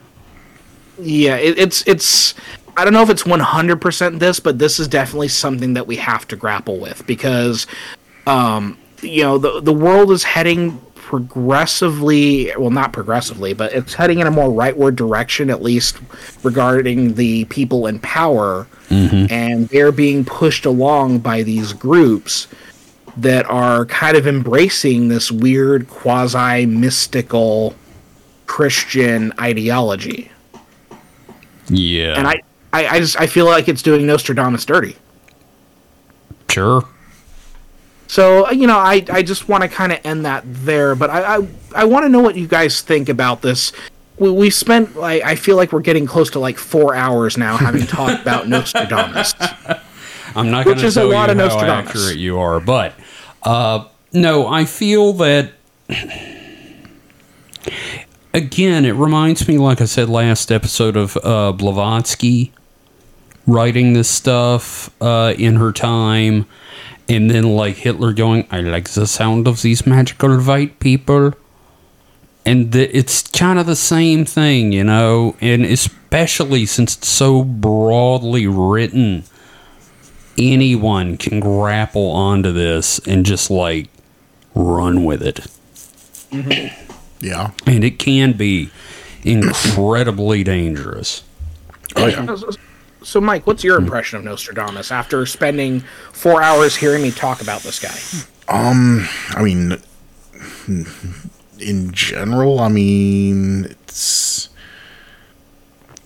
Yeah, it, it's it's. I don't know if it's one hundred percent this, but this is definitely something that we have to grapple with because, um, you know, the the world is heading progressively. Well, not progressively, but it's heading in a more rightward direction, at least regarding the people in power, and they're being pushed along by these groups that are kind of embracing this weird quasi mystical Christian ideology Yeah. and I, I, I just I feel like it's doing Nostradamus dirty. sure. So you know, I I just want to kind of end that there, but I I, I want to know what you guys think about this. We we spent like I feel like we're getting close to like four hours now having talked about Nostradamus. I'm not going to is a tell you lot how of Nostradamus. accurate you are, but uh, no, I feel that. Again, it reminds me, like I said last episode, of uh, Blavatsky writing this stuff uh, in her time, and then like Hitler going, "I like the sound of these magical white people." and the, it's kind of the same thing, you know, and especially since it's so broadly written, anyone can grapple onto this and just like run with it. yeah, And it can be incredibly dangerous. oh yeah. So, Mike, what's your impression of Nostradamus after spending four hours hearing me talk about this guy? Um, I mean, in general, I mean, it's.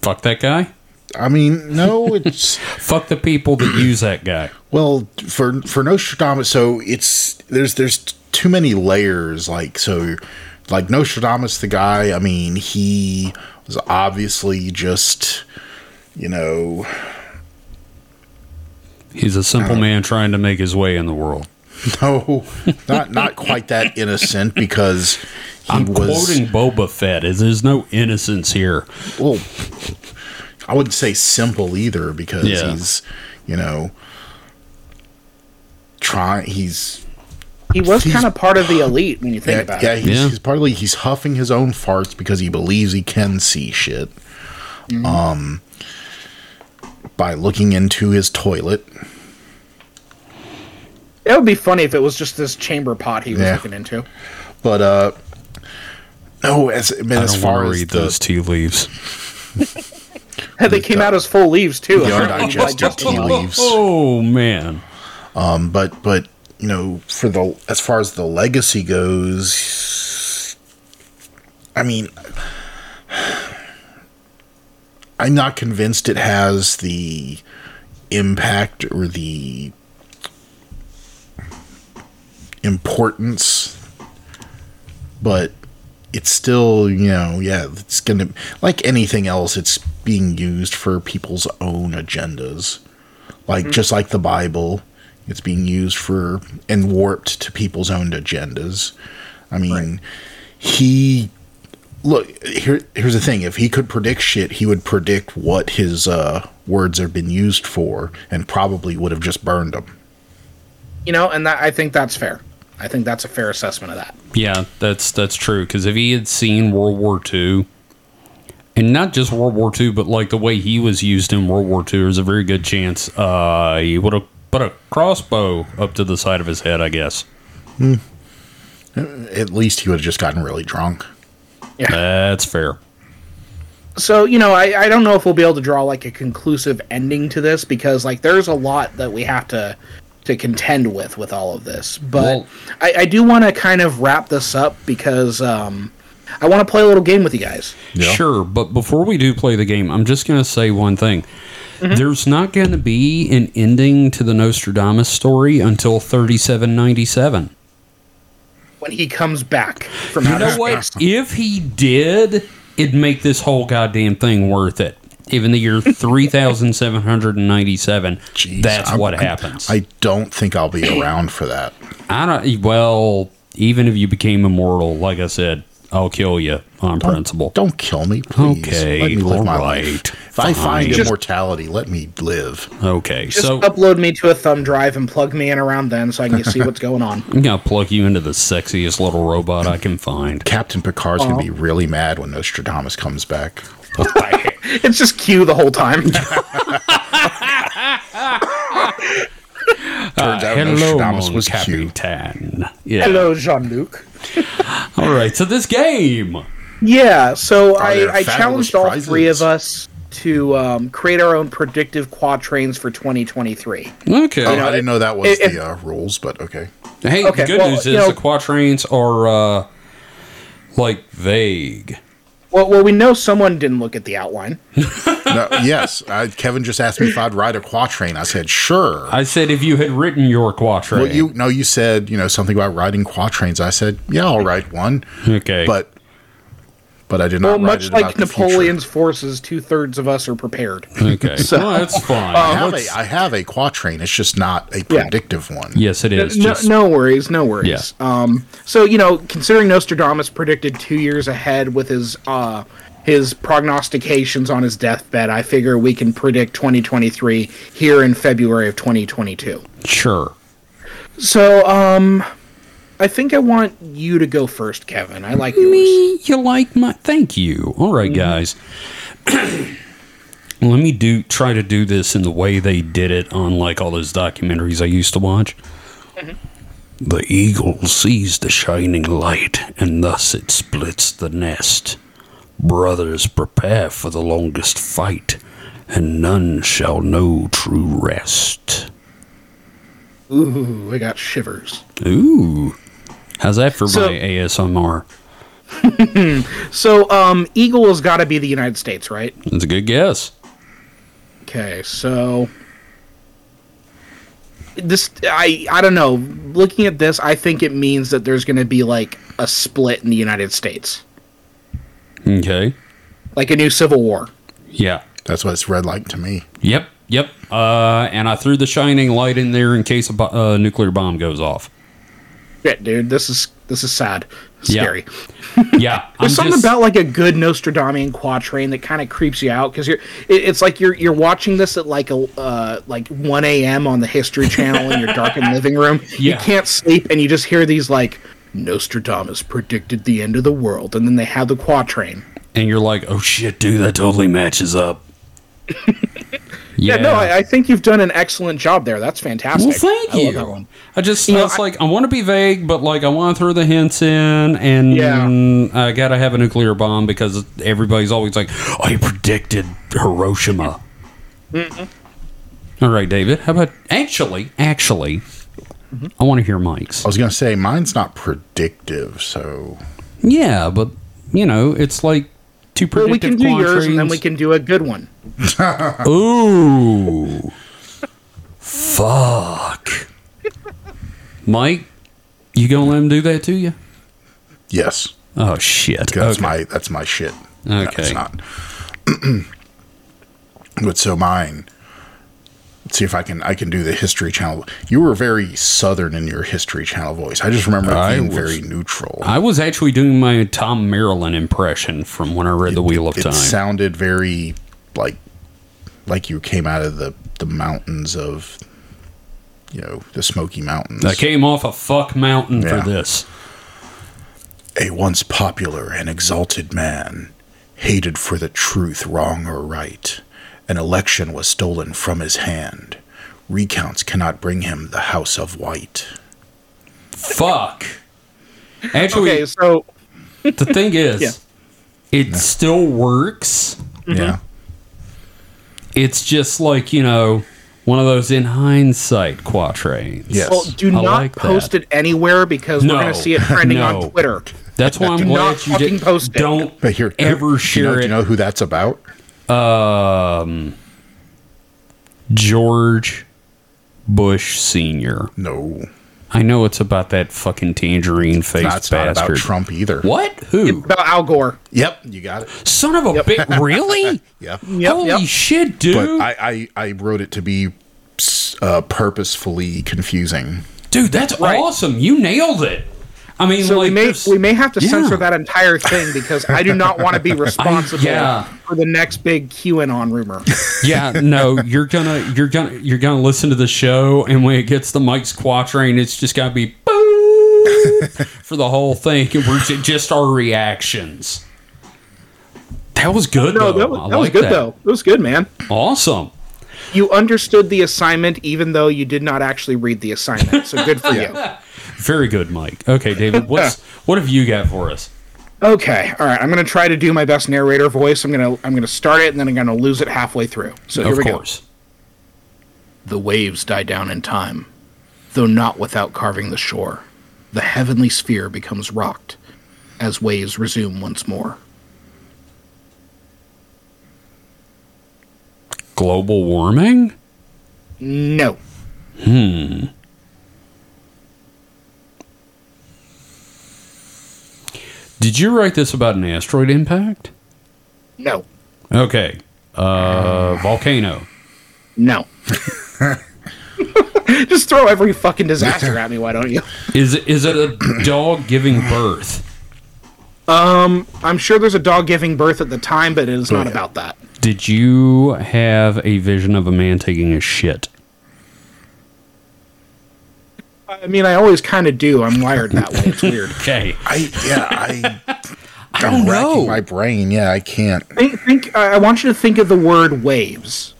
Fuck that guy. I mean, no, it's Fuck the people that use that guy. well for for Nostradamus. So it's there's there's too many layers. Like so, like Nostradamus, the guy. I mean, he was obviously just, you know, He's a simple man trying to make his way in the world. no, not not quite that innocent because he I'm was quoting Boba Fett. There's no innocence here. well. I wouldn't say simple either because Yeah. he's, you know, trying. He's He was kind of part of the elite when you think yeah, about yeah, it. he's, Yeah. he's partly he's huffing his own farts because he believes he can see shit. Um, by looking into his toilet. It would be funny if it was just this chamber pot he was Yeah. looking into. But uh, no, as I mean, I as don't far want to as read the, those tea leaves. they came out as full leaves too. The apparently. undigested tea leaves. Oh man. Um, but but you know, for the as far as the legacy goes, I mean, I'm not convinced it has the impact or the importance, but it's still, you know, yeah, it's gonna like anything else. It's being used for people's own agendas, like mm-hmm. just like the Bible. It's being used for and warped to people's own agendas. I mean, he look here. Here's the thing: if he could predict shit, he would predict what his uh, words have been used for, and probably would have just burned them. you know, and that, I think that's fair. I think that's a fair assessment of that. Yeah, that's that's true. Because if he had seen World War II, and not just World War II, but like the way he was used in World War II, there's a very good chance uh, he would have put a crossbow up to the side of his head. I guess At least he would have just gotten really drunk. That's fair. So you know, I, I don't know if we'll be able to draw like a conclusive ending to this because like there's a lot that we have to to contend with with all of this. But Well- I, I do want to kind of wrap this up because um, I want to play a little game with you guys. Yeah. Sure, but before we do play the game, I'm just going to say one thing. There's not going to be an ending to the Nostradamus story until 3797. When he comes back from You know what? If he did, it'd make this whole goddamn thing worth it. Even the year 3797, Jeez, that's I'm- what happens. I don't think I'll be around for that. I don't. Well, even if you became immortal, like I said, I'll kill you on principle. Don't kill me, please. Okay, let me live my all life. right, If I find fine. immortality, let me live. Okay, Just so upload me to a thumb drive and plug me in around then so I can see what's going on. I'm gonna plug you into the sexiest little robot I can find. Captain Picard's gonna be really mad when Nostradamus comes back. It's just Q the whole time. Turns out Hello, Nostradamus was cute. capitaine. Yeah. Hello, Jean Luc. All right. So this game. Yeah, so I, I fabulous challenged all three of us to um, create our own predictive quatrains for 2023. Okay. Oh, I didn't know that was if- the uh, rules, but okay. hey, okay, the good well, news is know- the quatrains are uh, like vague. Well, well, we know someone didn't look at the outline. No, yes, I, Kevin just asked me if I'd write a quatrain. I said sure. I said if you had written your quatrain. well, you no, you said you know something about writing quatrains. I said yeah, I'll write one, okay. but but I did Well, not write much it like about the future. Napoleon's forces, two thirds of us are prepared. okay. so- well, that's fine. I have, a, I have a quatrain. It's just not a predictive one. yes, it is. No, Just, no worries, no worries. Um, so you know, considering Nostradamus predicted two years ahead with his uh, his prognostications on his deathbed, I figure we can predict 2023 here in February of 2022. Sure. So, um, I think I want you to go first, Kevin. I like yours. Me, you like my? Thank you. All right, mm-hmm. guys. Let me do try to do this in the way they did it on like all those documentaries I used to watch. Mm-hmm. The eagle sees the shining light, and thus it splits the nest. Brothers prepare for the longest fight, and none shall know true rest. Ooh, I got shivers. Ooh, how's that for So- my ASMR? So, um, Eagle has got to be the United States, right? That's a good guess. Okay, so this I I don't know. Looking at this, I think it means that there's going to be like a split in the United States, Okay. like a new civil war. Yeah. That's what it's read like to me. Yep, yep. Uh, and I threw the shining light in there in case a bo- uh, nuclear bomb goes off. Shit, dude, this is this is sad. Yeah. scary. Yeah, There's something just- about like a good Nostradamus quatrain that kind of creeps you out because you're. It, it's like you're you're watching this at like a uh, like 1 a.m. on the History Channel in your darkened living room. You can't sleep, and you just hear these like Nostradamus predicted the end of the world, and then they have the quatrain. and you're like, oh shit, dude, that totally matches up. Yeah, no, I, I think you've done an excellent job there. That's fantastic. Well, thank I love that you. one. I just, You know, it's I- like I want to be vague, but like I want to throw the hints in, and Yeah. I gotta have a nuclear bomb because everybody's always like, I predicted Hiroshima." All right, David. How about actually, actually, Mm-hmm. I want to hear Mike's. I was gonna say mine's not predictive, so Yeah, but you know, it's like two Well, we can do yours, and then we can do a good one. Ooh. Fuck. Mike, you gonna let him do that to you? yes, Oh shit. that's Okay. my that's my shit. Okay. it's not. but so mine. See if I can I can do the History Channel. You were very southern in your History Channel voice. I just remember it I being was- very neutral. I was actually doing my Thom Merrilin impression from when I read The Wheel of it Time. It sounded very like like you came out of the the mountains of you know the Smoky Mountains. I came off a fuck mountain Yeah. for this. a once popular and exalted man, hated for the truth, wrong or right. An election was stolen from his hand. Recounts cannot bring him the House of White. Fuck. Actually, Okay, so the thing is, Yeah. it still works. Mm-hmm. Yeah. It's just like, you know, one of those in hindsight quatrains. Yes. well, do I not like post that. it anywhere because No, we're going to see it trending no. on Twitter. That's why I'm Do glad not you fucking did. post it. Don't But here, ever do you know- share Do it. you know who that's about? Um, George Bush Senior. No. I know it's about that fucking tangerine faced That's not bastard. about Trump either. What? Who? About Al Gore. Yep, you got it. Son of a bitch! Really? Yep. Yep, Holy yep. shit, dude! But I, I, I wrote it to be uh, purposefully confusing. dude, that's Right. awesome. You nailed it. I mean, So like, we may there's- we may have to Yeah. censor that entire thing because I do not want to be responsible yeah. for the next big QAnon rumor. yeah, no, you're gonna, you're gonna, you're gonna listen to the show, and when it gets the Mike's quatrain, it's just gotta be boo for the whole thing, and we're just our reactions. That was good. No, though. that was, that was good though. It was good, man. Awesome. You understood the assignment even though you did not actually read the assignment. So good for you. Very good, Mike. Okay, David, what's what have you got for us? Okay, all right. I'm gonna try to do my best narrator voice. I'm gonna I'm gonna start it and then I'm gonna lose it halfway through. So here of we course. go. The waves die down in time, though not without carving the shore. The heavenly sphere becomes rocked as waves resume once more. Global warming? No. Hmm. Did you write this about an asteroid impact? No. Okay. Uh, volcano. No. Just throw every fucking disaster at me, why don't you? Is it is it a dog giving birth? Um, I'm sure there's a dog giving birth at the time, but it is not about that. Did you have a vision of a man taking a shit? I mean, I always kind of do. I'm wired that way. It's weird. Okay. I yeah I. I don't know. My brain, yeah, I can't. Think, think. I I want you to think of the word waves.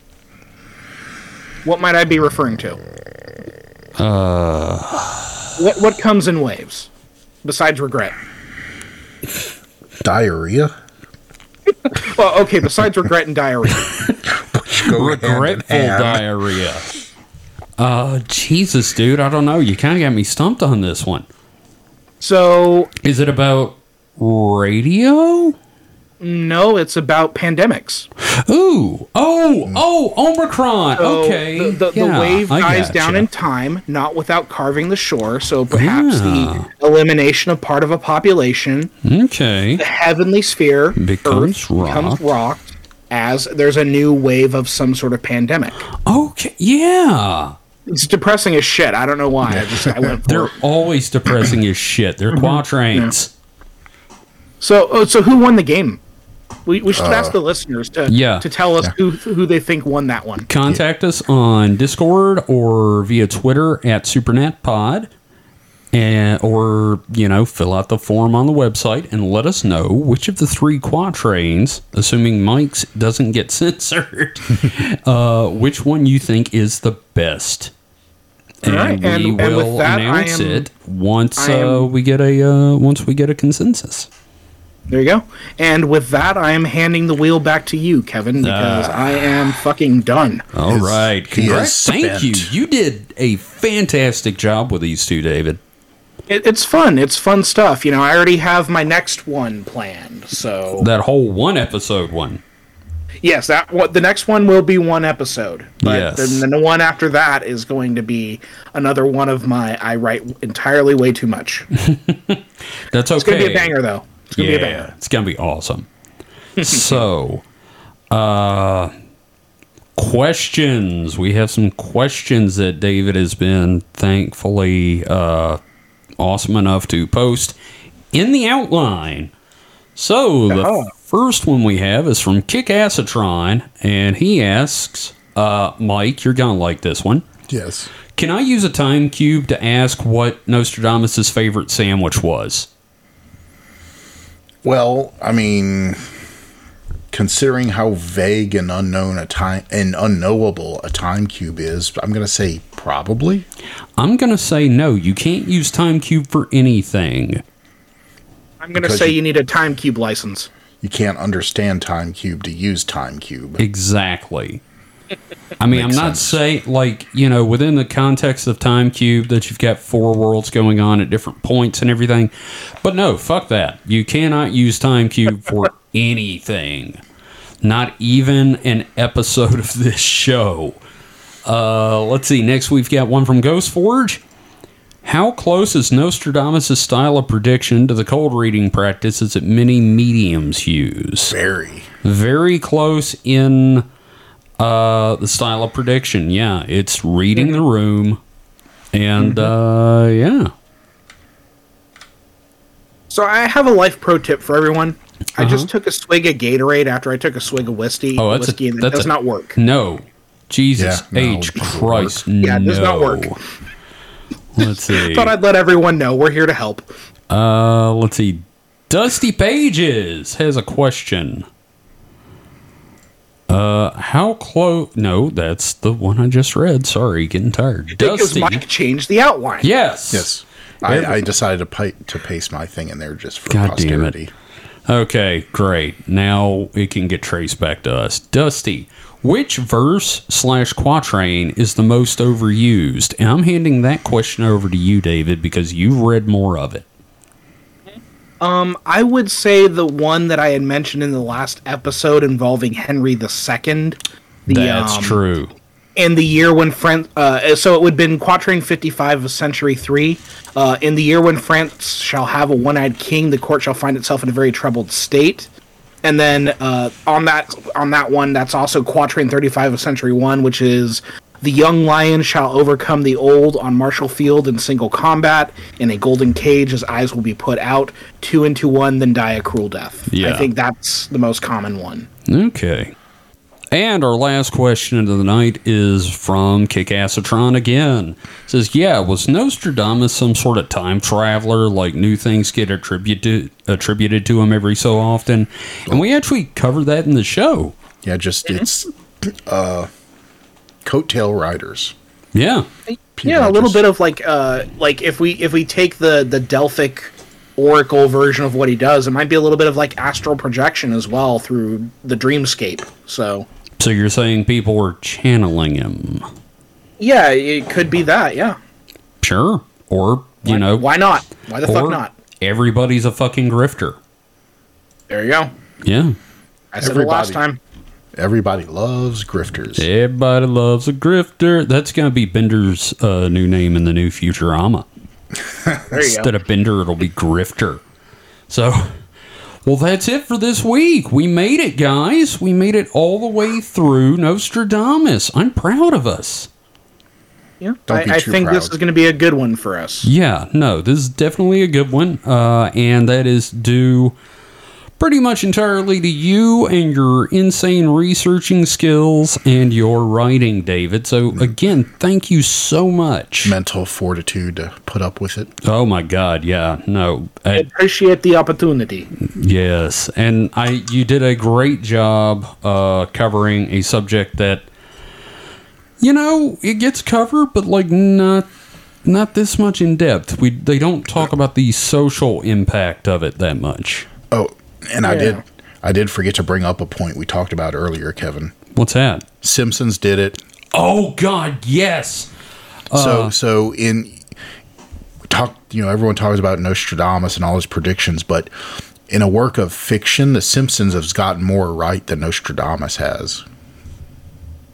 What might I be referring to? Uh. What what comes in waves, besides regret? Diarrhea. Well, okay. Besides regret and diarrhea. Go hand in Regretful diarrhea. Uh, Jesus, dude. I don't know. You kind of got me stumped on this one. So Is it about radio? no, it's about pandemics. Ooh. Oh. Oh. Omicron. So okay. The, the, Yeah, the wave dies down in time, not without carving the shore. So perhaps Yeah. the elimination of part of a population, Okay. the heavenly sphere Becomes Earth becomes rocked as there's a new wave of some sort of pandemic. Okay. Yeah. It's depressing as shit. I don't know why. I just I went They're always depressing as shit. They're quatrains. So, oh, so who won the game? We, we should ask the listeners to yeah. to tell us who who they think won that one. Contact us on Discord or via Twitter at SuperNatPod. And, or you know fill out the form on the website and let us know which of the three quatrains assuming mike's doesn't get censored uh, which one you think is the best and right, we and- and will that, announce am- it once am- uh, we get a uh, once we get a consensus There you go. And with that, I am handing the wheel back to you, Kevin, because I am fucking done. all Is- right congrats is thank you you did a fantastic job with these two david It, it's fun. It's fun stuff. You know, I already have my next one planned. So that whole one episode one yes, that one, the next one will be one episode. But Yes. then the one after that is going to be another one of my. I write entirely way too much. that's okay It's gonna be a banger, though. It's gonna yeah, be a banger. it's gonna be awesome. so, uh, questions. We have some questions that David has been thankfully uh, awesome enough to post in the outline. So the Oh. First one we have is from Kick Acetron, and he asks, uh, "Mike, you're gonna like this one." Yes. Can I use a time cube to ask what Nostradamus' favorite sandwich was? Well, I mean, considering how vague and unknown a time and unknowable a time cube is, I'm going to say probably. I'm gonna say no. You can't use time cube for anything. I'm gonna say you- you need a time cube license. You can't understand time cube to use time cube. Exactly. I mean, I'm not saying like you know within the context of time cube that you've got four worlds going on at different points and everything, but no, fuck that. You cannot use time cube for anything. Not even an episode of this show. Uh, let's see. Next, we've got one from Ghost Forge. How close is Nostradamus' style of prediction to the cold reading practices that many mediums use? Very. Very close in uh, the style of prediction. Yeah, it's reading the room, and uh, yeah, So I have a life pro tip for everyone. I Uh-huh. just took a swig of Gatorade after I took a swig of whiskey. Oh, that's a- whiskey and it does a- not work. no, Jesus Yeah, no, H it doesn't Christ, Yeah, it does not no. work. Let's see. Thought I'd let everyone know we're here to help. Uh, let's see. Dusty Pages has a question. Uh, how close? No, that's the one I just read. Sorry, getting tired. Because Dusty. Mike changed the outline. Yes. Yes. I, I decided to, pa- to paste my thing in there just for God damn it. posterity. Okay, great. Now it can get traced back to us. Dusty, which verse slash quatrain is the most overused? And I'm handing that question over to you, David, because you've read more of it. Um, I would say the one that I had mentioned in the last episode involving Henry II. The, That's um, true. in the year when France, uh, so it would have been quatrain 55 of century 3. Uh, in the year when France shall have a one eyed king, the court shall find itself in a very troubled state. And then uh, on that on that one, that's also quatrain 35 of century 1, which is the young lion shall overcome the old on martial field in single combat. In a golden cage, his eyes will be put out, two into one, then die a cruel death. Yeah. I think that's the most common one. Okay. And our last question of the night is from Kickasatron again. It says, yeah, was Nostradamus some sort of time traveler? Like new things get attributed attributed to him every so often, and we actually covered that in the show. Yeah, just it's uh, coattail riders. Yeah, People yeah, a little just- bit of like uh like if we if we take the the Delphic oracle version of what he does, it might be a little bit of like astral projection as well through the dreamscape. So so you're saying people were channeling him? yeah, it could be that. Yeah, Sure, or you know, why not? Why the or fuck not? everybody's a fucking grifter. There you go. Yeah, I said it last Everybody. time. Everybody loves grifters. everybody loves a grifter. That's gonna be Bender's uh, new name in the new Futurama. There you Instead go. of Bender, it'll be Grifter. So, well, that's it for this week. We made it, guys. We made it all the way through Nostradamus. I'm proud of us. Yeah, I, I too think this is going to be a good one for us. Yeah, no, this is definitely a good one. Uh, and that is due pretty much entirely to you and your insane researching skills and your writing, David. So, again, thank you so much. Mental fortitude to put up with it. Oh my God, yeah, no, I I, appreciate the opportunity. yes, and I, you did a great job uh, covering a subject that, you know, it gets covered, but like not, not this much in depth. We they don't talk about the social impact of it that much. Oh, and I did I did forget to bring up a point we talked about earlier, Kevin. What's that? Simpsons did it. Oh God, yes. so uh, so in talk you know everyone talks about Nostradamus and all his predictions, but in a work of fiction, The Simpsons has gotten more right than Nostradamus has.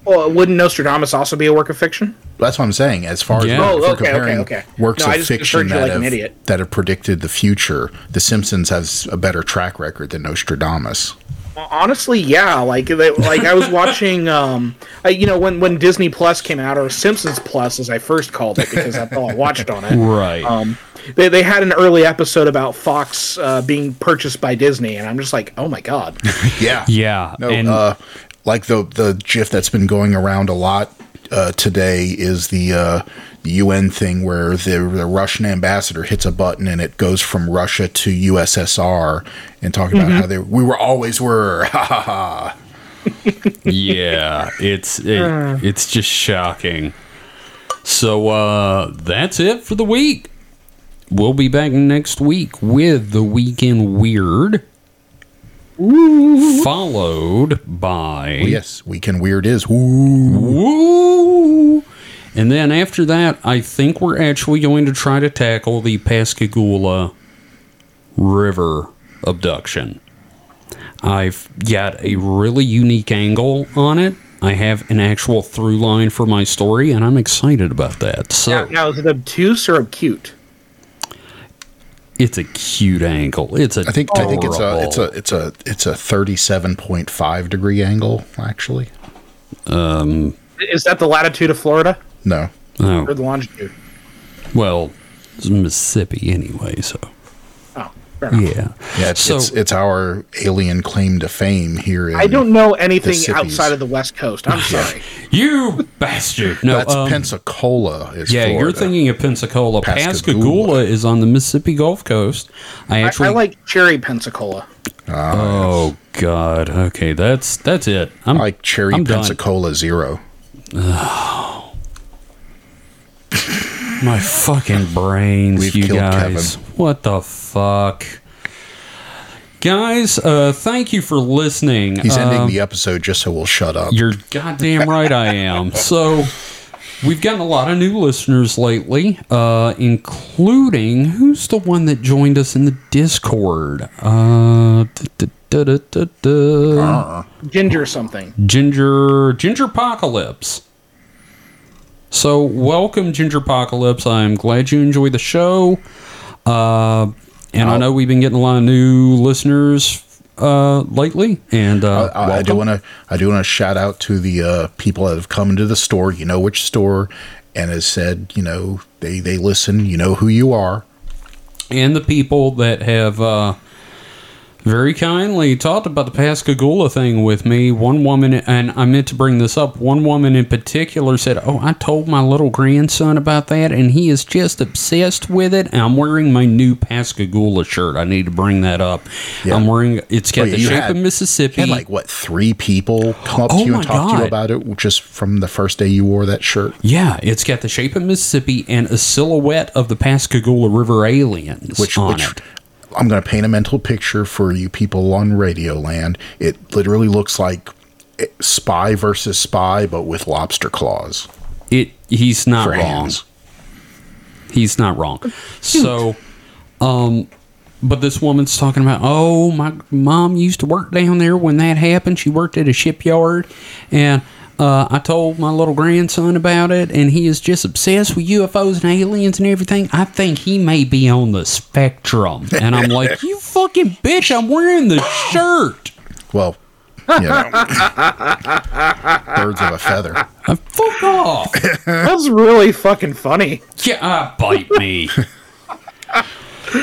Well, wouldn't Nostradamus also be a work of fiction? That's what I'm saying. As far as Yeah. we're- Oh, if we're okay, okay, comparing works No, of fiction that like have, that have predicted the future, The Simpsons has a better track record than Nostradamus. Honestly, yeah. Like, they, like I was watching, um, I, you know, when when Disney Plus came out, or Simpsons Plus, as I first called it, because that's all I watched on it. Right. Um, they they had an early episode about Fox uh, being purchased by Disney, and I'm just like, oh my god. Yeah. yeah. No, and uh, like the the GIF that's been going around a lot uh, today is the uh, the UN thing where the the Russian ambassador hits a button and it goes from Russia to USSR and talking about how they we were always were ha ha ha. yeah, it's it, it's just shocking. So uh that's it for the week. We'll be back next week with the weekend weird. Followed by oh, Yes, weekend weird is woo. Woo! And then after that, I think we're actually going to try to tackle the Pascagoula River abduction. I've got a really unique angle on it. I have an actual through line for my story, and I'm excited about that. So Now, now, is it obtuse or obtuse? It's a cute angle. It's a I think I think it's a it's a it's a it's a thirty seven point five degree angle actually. Um, Is that the latitude of Florida No, oh, or the longitude? well, it's Mississippi anyway. So fair enough. Yeah, yeah, it's So- it's, it's our alien claim to fame here. In, I don't know anything outside of the West Coast. I'm sorry. you bastard! No, That's um, Pensacola. Is Yeah, you're thinking of Pensacola. Pascagoula. Pascagoula is on the Mississippi Gulf Coast. I I, actually. I like cherry Pensacola. oh God. Okay, that's that's it. I'm I like cherry I'm done. Pensacola zero. My fucking brains, We've you killed guys. What the fuck, guys? Uh, thank you for listening. He's Uh, ending the episode just so we'll shut up. You're goddamn right I am. So we've gotten a lot of new listeners lately, uh, including who's the one that joined us in the Discord? Uh, da- da- da- da- da- Ginger something. Ginger Ginger Apocalypse. So welcome, Ginger Apocalypse. I'm glad you enjoy the show. Uh, and I I'll- know we've been getting a lot of new listeners uh, lately. And uh, I, I do want to I do want to shout out to the uh, people that have come into the store. You know which store, and has said you know they they listen. You know who you are. and the people that have uh, very kindly talked about the Pascagoula thing with me. One woman, and I meant to bring this up, one woman in particular said, Oh, I told my little grandson about that, and he is just obsessed with it. And I'm wearing my new Pascagoula shirt. I need to bring that up. Yeah. I'm wearing it's got the shape had- of Mississippi. Like what three people come up Oh to you and talk to you about it just from the first day you wore that shirt. yeah, it's got the shape of Mississippi and a silhouette of the Pascagoula River aliens Which on which it. I'm going to paint a mental picture for you people on Radio Land. It literally looks like eh, Spy versus Spy, but with lobster claws It he's not for wrong. hands. He's not wrong. So, um, but this woman's talking about, oh, my mom used to work down there when that happened. She worked at a shipyard, and uh, I told my little grandson about it, and he is just obsessed with UFOs and aliens and everything. I think he may be on the spectrum. And I'm like, you fucking bitch! I'm wearing the shirt. Well, you know, birds of a feather. Uh, fuck off. That's really fucking funny. Yeah, uh, bite me.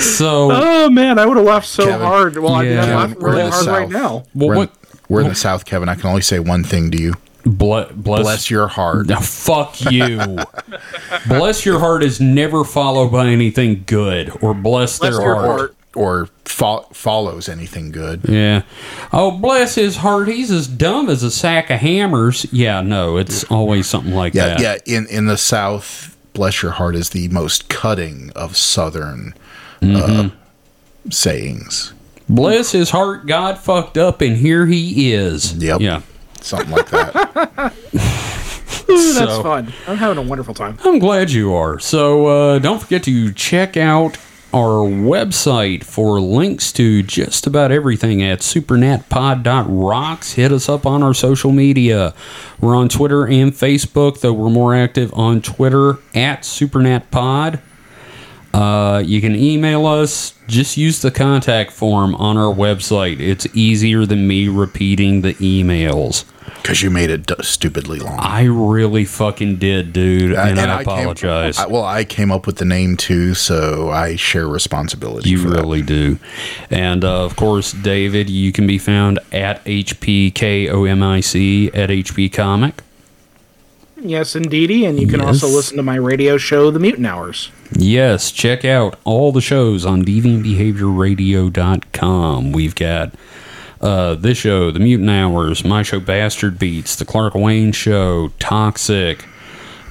So, Oh man, I would have laughed so Kevin. hard. Well, I mean, Yeah. I'm laughing really the hard right now. well, we're, what? we're in the South, Kevin. I can only say one thing to you. Ble- bless, Bless your heart. No, fuck you. bless your heart is never followed by anything good, or bless, Bless their heart. heart. Or fo- follows anything good. Yeah. Oh, bless his heart. He's as dumb as a sack of hammers. Yeah, no, it's always something like Yeah, that. yeah. In in the South, bless your heart is the most cutting of Southern uh, sayings. Bless his heart. God fucked up, and here he is. Yep. Yeah. Something like that. Ooh, that's So- fun. I'm having a wonderful time. I'm glad you are. So uh, don't forget to check out our website for links to just about everything at supernatpod.rocks. Hit us up on our social media. We're on Twitter and Facebook, though we're more active on Twitter at supernatpod. Uh, you can email us. Just use the contact form on our website. It's easier than me repeating the emails. Because you made it d- stupidly long. I really fucking did, dude, and, I, came- apologize. I- well, I came up with the name too, so I share responsibility. You for that. really do. And uh, of course, David, you can be found at HPKOMIC at HP Comic. Yes, indeedy, and you can Yes. also listen to my radio show, The Mutant Hours. Yes, check out all the shows on deviantbehaviorradio.com. We've got uh, this show, The Mutant Hours, my show, Bastard Beats, The Clark Wayne Show, Toxic,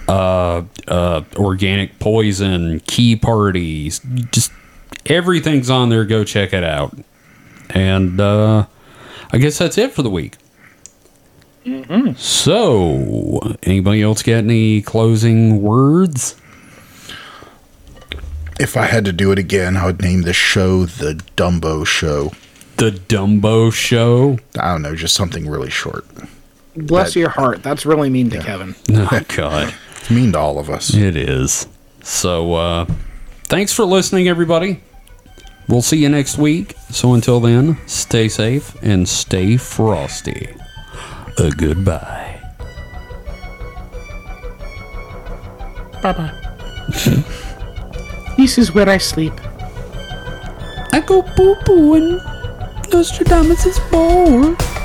uh, uh, Organic Poison, Key Parties. Just everything's on there. Go check it out. And uh, I guess that's it for the week. So, anybody else got any closing words? If I had to do it again, I would name the show the Dumbo Show. The Dumbo Show. I don't know, just something really short. Bless That- your heart. That's really mean to Kevin. Oh God, It's mean to all of us. it is. So, uh, thanks for listening, everybody. We'll see you next week. So until then, stay safe and stay frosty. A goodbye. Bye bye. this is where I sleep. I go poo poo Nostradamus is bored.